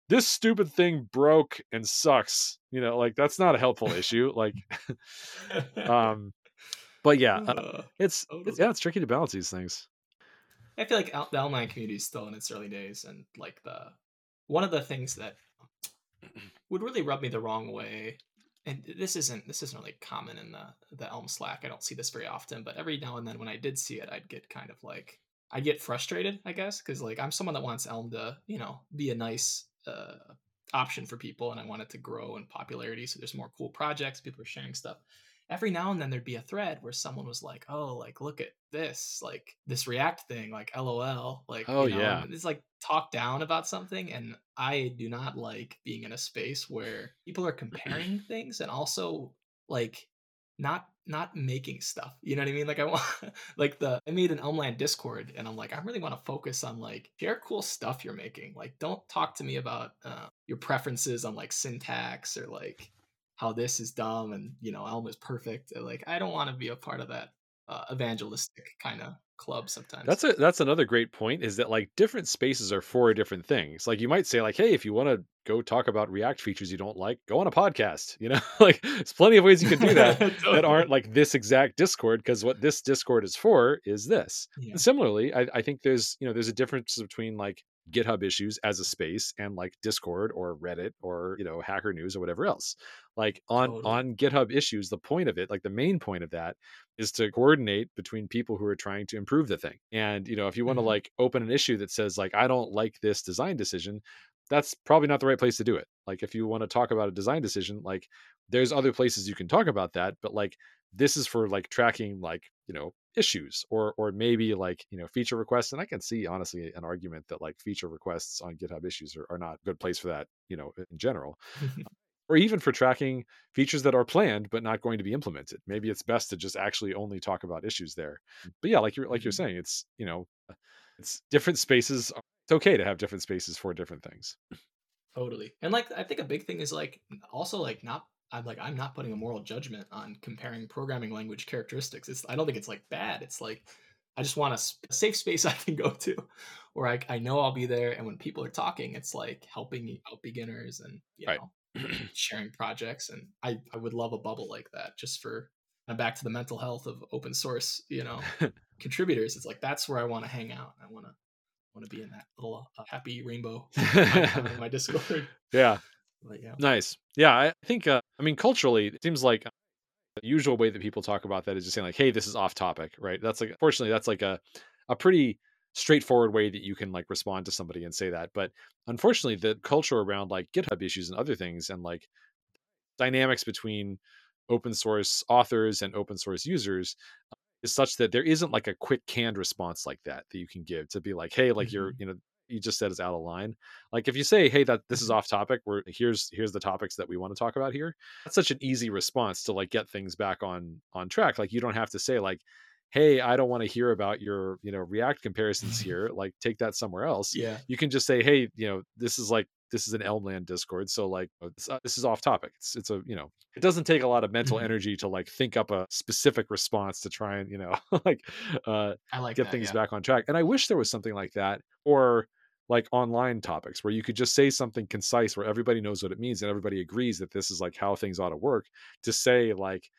this stupid thing broke and sucks. You know, like that's not a helpful issue. Like, um, but yeah, uh, Uh, it's, it's yeah, it's tricky to balance these things. I feel like the online community is still in its early days, and like the one of the things that would really rub me the wrong way, and this isn't this isn't really common in the the Elm Slack. I don't see this very often, but every now and then when I did see it, I'd get kind of like I'd get frustrated, I guess, because like I'm someone that wants Elm to you know be a nice uh, option for people, and I want it to grow in popularity, so there's more cool projects, people are sharing stuff every now and then there'd be a thread where someone was like, "Oh, like look at this, like this React thing, like LOL, like Oh, you know, yeah. it's like talk down about something." And I do not like being in a space where people are comparing things and also like not not making stuff. You know what I mean? Like I want like the I made an Elm Land Discord and I'm like, I really want to focus on like share cool stuff you're making. Like don't talk to me about uh, your preferences on like syntax or like how this is dumb and you know Elm is perfect. Like I don't want to be a part of that uh, evangelistic kind of club sometimes. That's a that's another great point is that like different spaces are for different things. Like you might say like, hey, if you want to go talk about React features you don't like, go on a podcast. You know, like there's plenty of ways you can do that that aren't like this exact Discord because what this Discord is for is this. Yeah. Similarly, I, I think there's you know there's a difference between like GitHub issues as a space and like Discord or Reddit or you know Hacker News or whatever else. Like on Totally. on GitHub issues, the point of it, like the main point of that, is to coordinate between people who are trying to improve the thing. And you know, if you want to Mhm. like open an issue that says like I don't like this design decision, that's probably not the right place to do it. Like if you want to talk about a design decision, like there's other places you can talk about that, but like this is for like tracking like, you know, issues or or maybe like, you know, feature requests. And I can see honestly an argument that like feature requests on GitHub issues are, are not a good place for that, you know, in general. Or even for tracking features that are planned but not going to be implemented. Maybe it's best to just actually only talk about issues there. But yeah, like you're like you're Mhm. saying, it's you know, it's different spaces. It's okay to have different spaces for different things. Totally. And like I think a big thing is like also like not I'm like I'm not putting a moral judgment on comparing programming language characteristics. It's I don't think it's like bad. It's like I just want a, a, safe space I can go to where I, I know I'll be there. And when people are talking, it's like helping out beginners and, you right. know, sharing projects. And I, I would love a bubble like that just for, I'm back to the mental health of open source, you know, contributors. It's like, that's where I want to hang out. I want to, want to be in that little uh, happy rainbow in my Discord. Yeah. But, yeah. Nice. Yeah. I think, uh, I mean, culturally, it seems like the usual way that people talk about that is just saying like, "Hey, this is off topic," right? That's like, fortunately, that's like a a pretty straightforward way that you can like respond to somebody and say that. But unfortunately, the culture around like GitHub issues and other things and like dynamics between open source authors and open source users uh, is such that there isn't like a quick canned response like that that you can give to be like, hey, like mm-hmm. you're, you know, you just said is out of line. Like if you say, "Hey, that this is mm-hmm. off topic," We're here's here's the topics that we want to talk about here. That's such an easy response to like get things back on on track. Like you don't have to say like, "Hey, I don't want to hear about your you know React comparisons here." Like take that somewhere else. Yeah, you can just say, "Hey, you know, this is like this is an Elm Land Discord, so like uh, this is off topic. It's it's a you know it doesn't take a lot of mental mm-hmm. energy to like think up a specific response to try and you know like uh I like get that, things yeah. back on track. And I wish there was something like that or like online topics where you could just say something concise where everybody knows what it means and everybody agrees that this is like how things ought to work to say like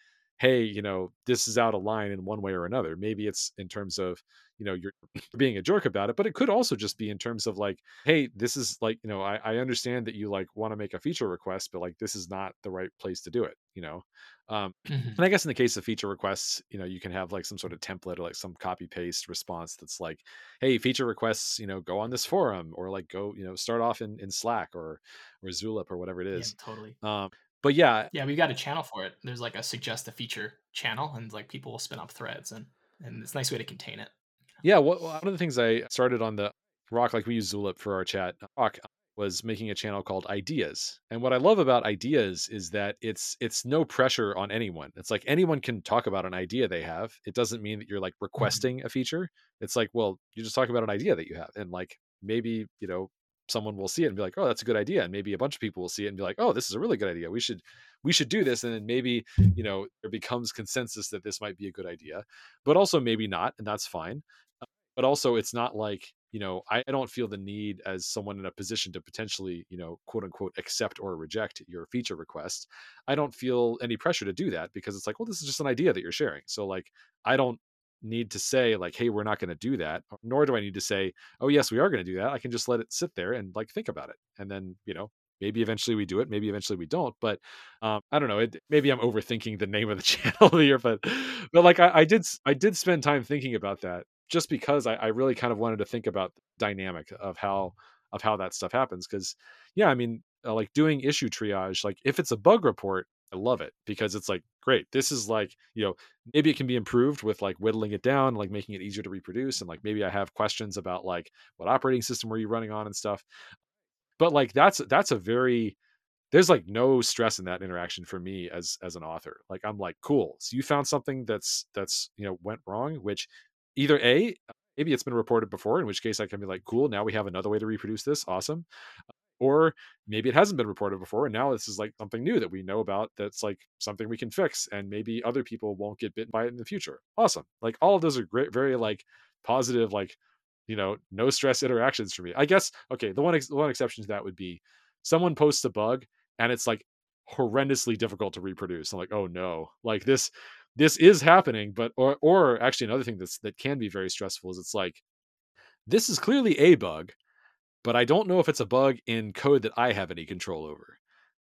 hey you know this is out of line in one way or another. Maybe it's in terms of you know you're being a jerk about it but it could also just be in terms of like hey this is like you know i, I understand that you like want to make a feature request but like this is not the right place to do it you know? Um, mm-hmm. and i guess in the case of feature requests you know you can have like some sort of template or like some copy paste response that's like hey feature requests you know go on this forum or like go you know start off in, in slack or or zulip or whatever it is. yeah, totally. Um, but yeah yeah we've got a channel for it there's like a suggest a feature channel and like people will spin up threads and and it's a nice way to contain it yeah, what, one of the things I started on the Roc, like we use Zulip for our chat, Roc was making a channel called Ideas. And what I love about Ideas is that it's it's no pressure on anyone. It's like anyone can talk about an idea they have. It doesn't mean that you're like mm-hmm. requesting mm-hmm. a feature. It's like, well, you just talk about an idea that you have and like maybe, you know, someone will see it and be like, "Oh, that's a good idea." And maybe a bunch of people will see it and be like, "Oh, this is a really good idea. We should we should do this." And then maybe, you know, there becomes consensus that this might be a good idea. But also maybe not, and that's fine uh, but also it's not like you know I, I don't feel the need as someone in a position to potentially you know quote unquote accept or reject your feature request i don't feel any pressure to do that because it's like well this is just an idea that you're sharing so like i don't need to say like hey we're not going to do that nor do i need to say oh yes we are going to do that i can just let it sit there and like think about it and then you know maybe eventually we do it maybe eventually we don't but um, i don't know it, maybe i'm overthinking the name of the channel here but but like I, I did i did spend time thinking about that just because I, I really kind of wanted to think about the dynamic of how of how that stuff happens because yeah i mean uh, like doing issue triage like if it's a bug report i love it because it's like great this is like you know maybe it can be improved with like whittling it down like making it easier to reproduce and like maybe i have questions about like what operating system were you running on and stuff. But like that's that's a very there's like no stress in that interaction for me as as an author. Like i'm like cool so you found something that's that's you know went wrong which either a maybe it's been reported before in which case i can be like cool now we have another way to reproduce this awesome or maybe it hasn't been reported before and now this is like something new that we know about that's like something we can fix and maybe other people won't get bitten by it in the future. Awesome. Like all of those are great very like positive like you know no stress interactions for me. I guess okay the one ex- the one exception to that would be someone posts a bug and it's like horrendously difficult to reproduce. I'm like oh no. Like this this is happening but or or actually another thing that's that can be very stressful is it's like this is clearly a bug but i don't know if it's a bug in code that i have any control over.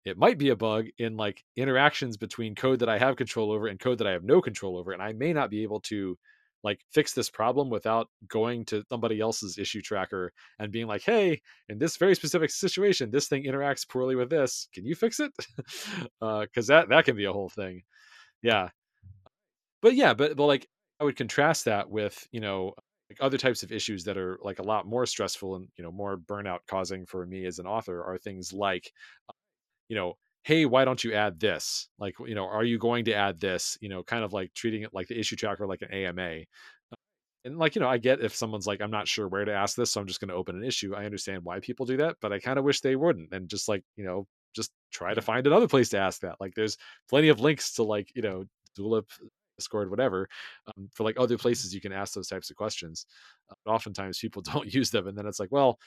It might be a bug in like interactions between code that i have control over and code that i have no control over and i may not be able to like fix this problem without going to somebody else's issue tracker and being like hey in this very specific situation this thing interacts poorly with this. Can you fix it? Because uh, that that can be a whole thing. Yeah. But yeah, but but like I would contrast that with you know like other types of issues that are like a lot more stressful and you know more burnout causing for me as an author are things like uh, you know hey why don't you add this? Like you know are you going to add this? You know kind of like treating it like the issue tracker like an ama uh, and like you know i get if someone's like i'm not sure where to ask this so i'm just going to open an issue i understand why people do that but i kind of wish they wouldn't and just like you know just try to find another place to ask that like there's plenty of links to like you know Zulip Discord, whatever, um, for like other places you can ask those types of questions. Uh, oftentimes people don't use them, and then it's like, well,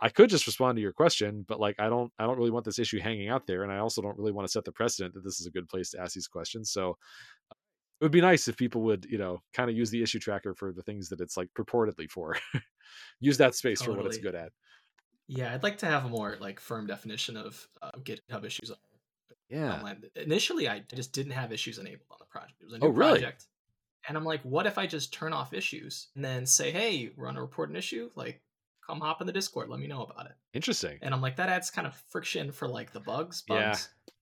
I could just respond to your question, but like I don't I don't really want this issue hanging out there, and I also don't really want to set the precedent that this is a good place to ask these questions. So it would be nice if people would you know kind of use the issue tracker for the things that it's like purportedly for. use that space totally. for what it's good at. Yeah, I'd like to have a more like firm definition of uh, GitHub issues. Yeah. Initially, I just didn't have issues enabled on the project. It was a oh, new oh, really? project. And I'm like, what if I just turn off issues and then say, hey, we're on a report an issue? Like, come hop in the Discord. Let me know about it. Interesting. And I'm like, that adds kind of friction for like the bugs. bugs. Yeah.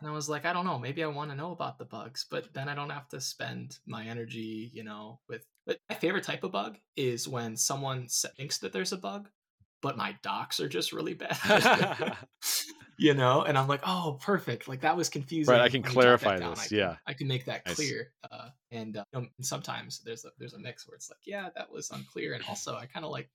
And I was like, I don't know. Maybe I want to know about the bugs, but then I don't have to spend my energy, you know, with. But my favorite type of bug is when someone thinks that there's a bug, but my docs are just really bad. you know, and I'm like, oh, perfect. Like that was confusing. Right, I can clarify this. I can, yeah, I can make that clear. Uh, and, uh, and sometimes there's a there's a mix where it's like, yeah, that was unclear, and also I kind of like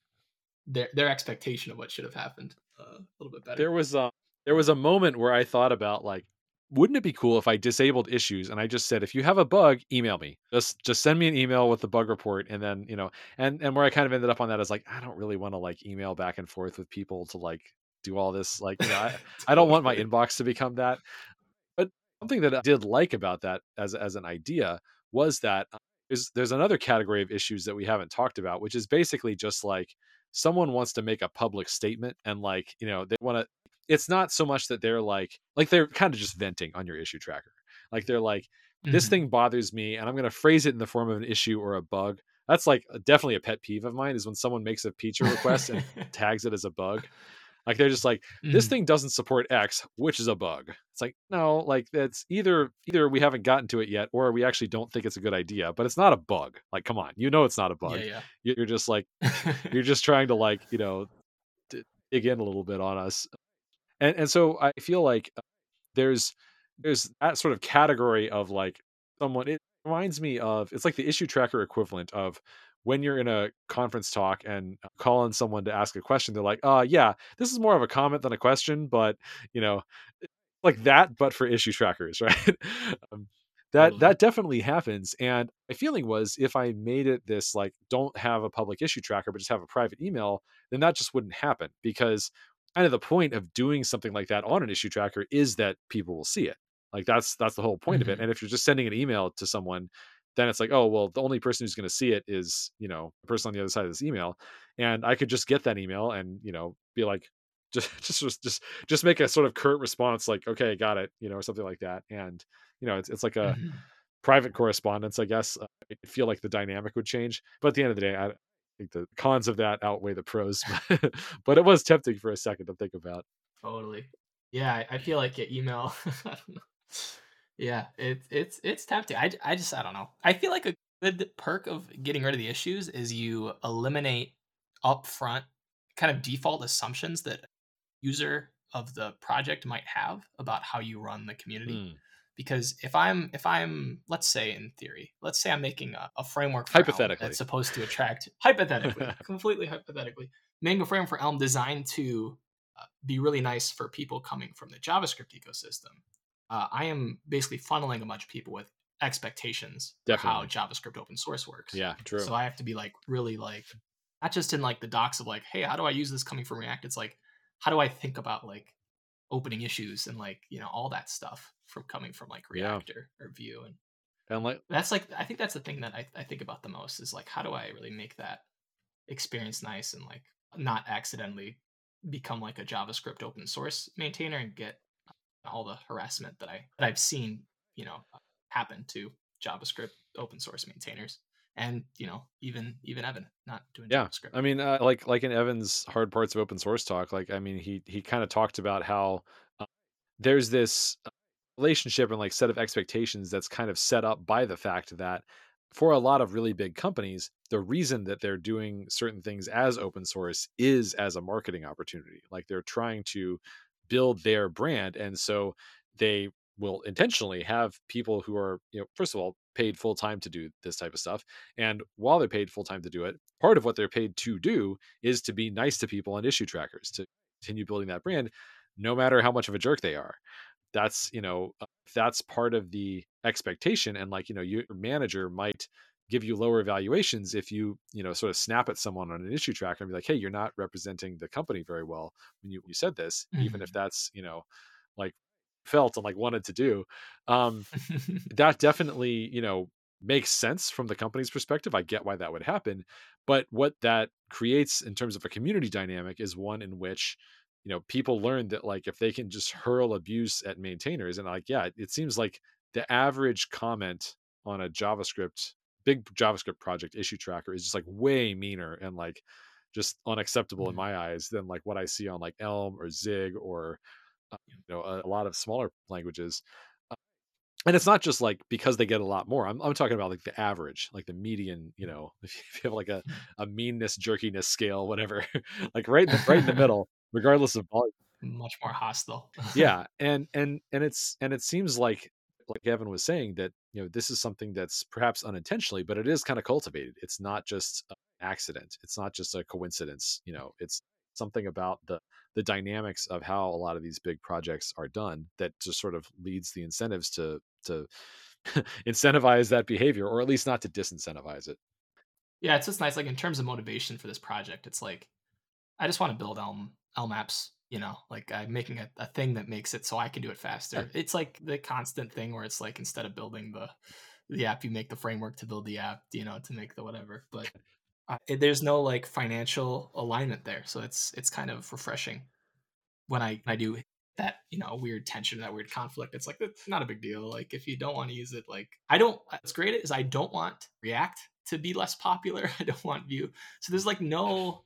their their expectation of what should have happened uh, a little bit better. There was a there was a moment where I thought about like, wouldn't it be cool if I disabled issues and I just said, if you have a bug, email me. Just just send me an email with the bug report, and then you know, and and where I kind of ended up on that is like, I don't really want to like email back and forth with people to like do all this. Like, you know, I, I don't want my inbox to become that. But something that I did like about that as as an idea was that uh, there's there's another category of issues that we haven't talked about, which is basically just like someone wants to make a public statement and like you know they want to it's not so much that they're like like they're kind of just venting on your issue tracker like they're like this mm-hmm. thing bothers me and i'm going to phrase it in the form of an issue or a bug that's like definitely a pet peeve of mine is when someone makes a feature request and tags it as a bug like they're just like this mm. thing doesn't support X, which is a bug. It's like no, like it's either either we haven't gotten to it yet, or we actually don't think it's a good idea. But it's not a bug. Like come on, you know it's not a bug. Yeah, yeah. You're just like you're just trying to like you know dig in a little bit on us, and and so I feel like uh, there's there's that sort of category of like someone. It reminds me of it's like the issue tracker equivalent of when you're in a conference talk and call on someone to ask a question, they're like, uh, yeah, this is more of a comment than a question, but you know, like that, but for issue trackers, right? um, that mm-hmm. that definitely happens. And my feeling was if I made it this like don't have a public issue tracker, but just have a private email, then that just wouldn't happen because kind of the point of doing something like that on an issue tracker is that people will see it. Like that's that's the whole point mm-hmm. of it. Mm-hmm. And if you're just sending an email to someone, then it's like, oh, well, the only person who's going to see it is, you know, the person on the other side of this email. And I could just get that email and, you know, be like, just, just, just, just make a sort of curt response, like, okay, got it, you know, or something like that. And, you know, it's, it's like a mm-hmm. private correspondence, I guess. Uh, I feel like the dynamic would change. But at the end of the day, I think the cons of that outweigh the pros. but it was tempting for a second to think about. Totally. Yeah, I feel like email. Yeah, it's it's it's tempting. I, I just I don't know. I feel like a good perk of getting rid of the issues is you eliminate upfront kind of default assumptions that user of the project might have about how you run the community. Mm. Because if I'm if I'm let's say in theory, let's say I'm making a, a framework hypothetically that's supposed to attract hypothetically, completely hypothetically, Mango a framework for Elm designed to uh, be really nice for people coming from the JavaScript ecosystem uh, I am basically funneling a bunch of people with expectations Definitely. how JavaScript open source works. Yeah, true. So I have to be like really like not just in like the docs of like, hey, how do I use this coming from React? It's like, how do I think about like opening issues and like you know all that stuff from coming from like React yeah. or, or Vue and and like that's like I think that's the thing that I, I think about the most is like how do I really make that experience nice and like not accidentally become like a JavaScript open source maintainer and get all the harassment that I that I've seen, you know, happen to JavaScript open source maintainers, and you know, even even Evan not doing yeah. JavaScript. I mean, uh, like like in Evan's hard parts of open source talk, like I mean, he he kind of talked about how uh, there's this uh, relationship and like set of expectations that's kind of set up by the fact that for a lot of really big companies, the reason that they're doing certain things as open source is as a marketing opportunity. Like they're trying to build their brand and so they will intentionally have people who are you know first of all paid full time to do this type of stuff and while they're paid full time to do it part of what they're paid to do is to be nice to people on issue trackers to continue building that brand no matter how much of a jerk they are. That's you know uh, that's part of the expectation and like you know your manager might give you lower valuations if you you know sort of snap at someone on an issue tracker and be like hey you're not representing the company very well when you, you said this mm-hmm. even if mm-hmm. that's you know like felt and like wanted to do um that definitely you know makes sense from the company's perspective i get why that would happen but what that creates in terms of a community dynamic is one in which you know people learn that like if they can just hurl abuse at maintainers and like yeah it seems like the average comment on a javascript big javascript project issue tracker is just like way meaner and like just unacceptable mm-hmm. in my eyes than like what i see on like elm or zig or uh, you know a, a, lot of smaller languages. Uh, and it's not just like because they get a lot more I'm, I'm talking about like the average like the median you know if you have like a, a meanness jerkiness scale whatever like right in the, right in the middle regardless of volume. Much more hostile. Yeah and and and it's and it seems like like Evan was saying that you know this is something that's perhaps unintentionally but it is kind of cultivated. It's not just an accident. It's not just a coincidence you know. It's something about the the dynamics of how a lot of these big projects are done that just sort of leads the incentives to to incentivize that behavior or at least not to disincentivize it. Yeah it's just nice like in terms of motivation for this project it's like i just want to build elm elm apps you know like i'm making a, a thing that makes it so i can do it uh, faster. It's like the constant thing where it's like instead of building the the app you make the framework to build the app you know to make the whatever but uh, eh, there's no like financial alignment there so it's it's kind of refreshing when i i do that you know weird tension that weird conflict. It's like it's not a big deal. Like if you don't want to use it like i don't what's great is i don't want react to be less popular. I don't want vue. So there's like no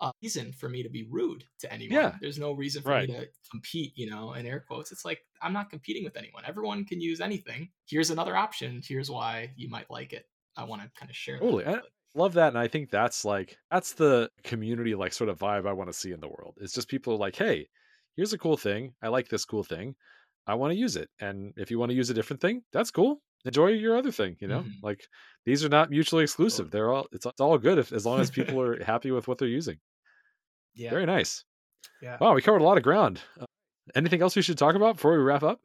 uh, reason for me to be rude to anyone. Yeah. There's no reason for right. me to compete, you know, in air quotes. It's like I'm not competing with anyone. Everyone can use anything. Here's another option. Here's why you might like it. I want to kind of share totally. that. I love that. And I think that's like that's the community like sort of vibe I want to see in the world. It's just people are like, hey, here's a cool thing. I like this cool thing. I want to use it. And if you want to use a different thing, that's cool. Enjoy your other thing, you know? Mm-hmm. Like these are not mutually exclusive. They're all it's, it's all good if as long as people are happy with what they're using. Yeah. Very nice. Yeah. Wow, we covered a lot of ground. Uh, anything else we should talk about before we wrap up?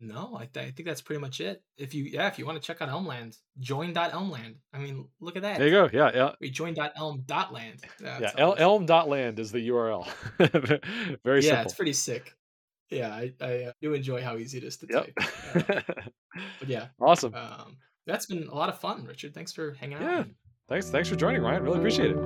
No, I, th- I, think that's pretty much it. If you yeah, if you want to check out Elm Land, join.elmland. I mean, look at that. There you go. Yeah, yeah. We join.elm.land. That's yeah, El- elm.land is the URL. Very simple. yeah, simple. it's pretty sick. Yeah, I, I uh, do enjoy how easy it is to yep. type. Uh, but yeah, awesome. Um, that's been a lot of fun, Richard. Thanks for hanging yeah. out. Thanks, thanks for joining, Ryan. Really appreciate it.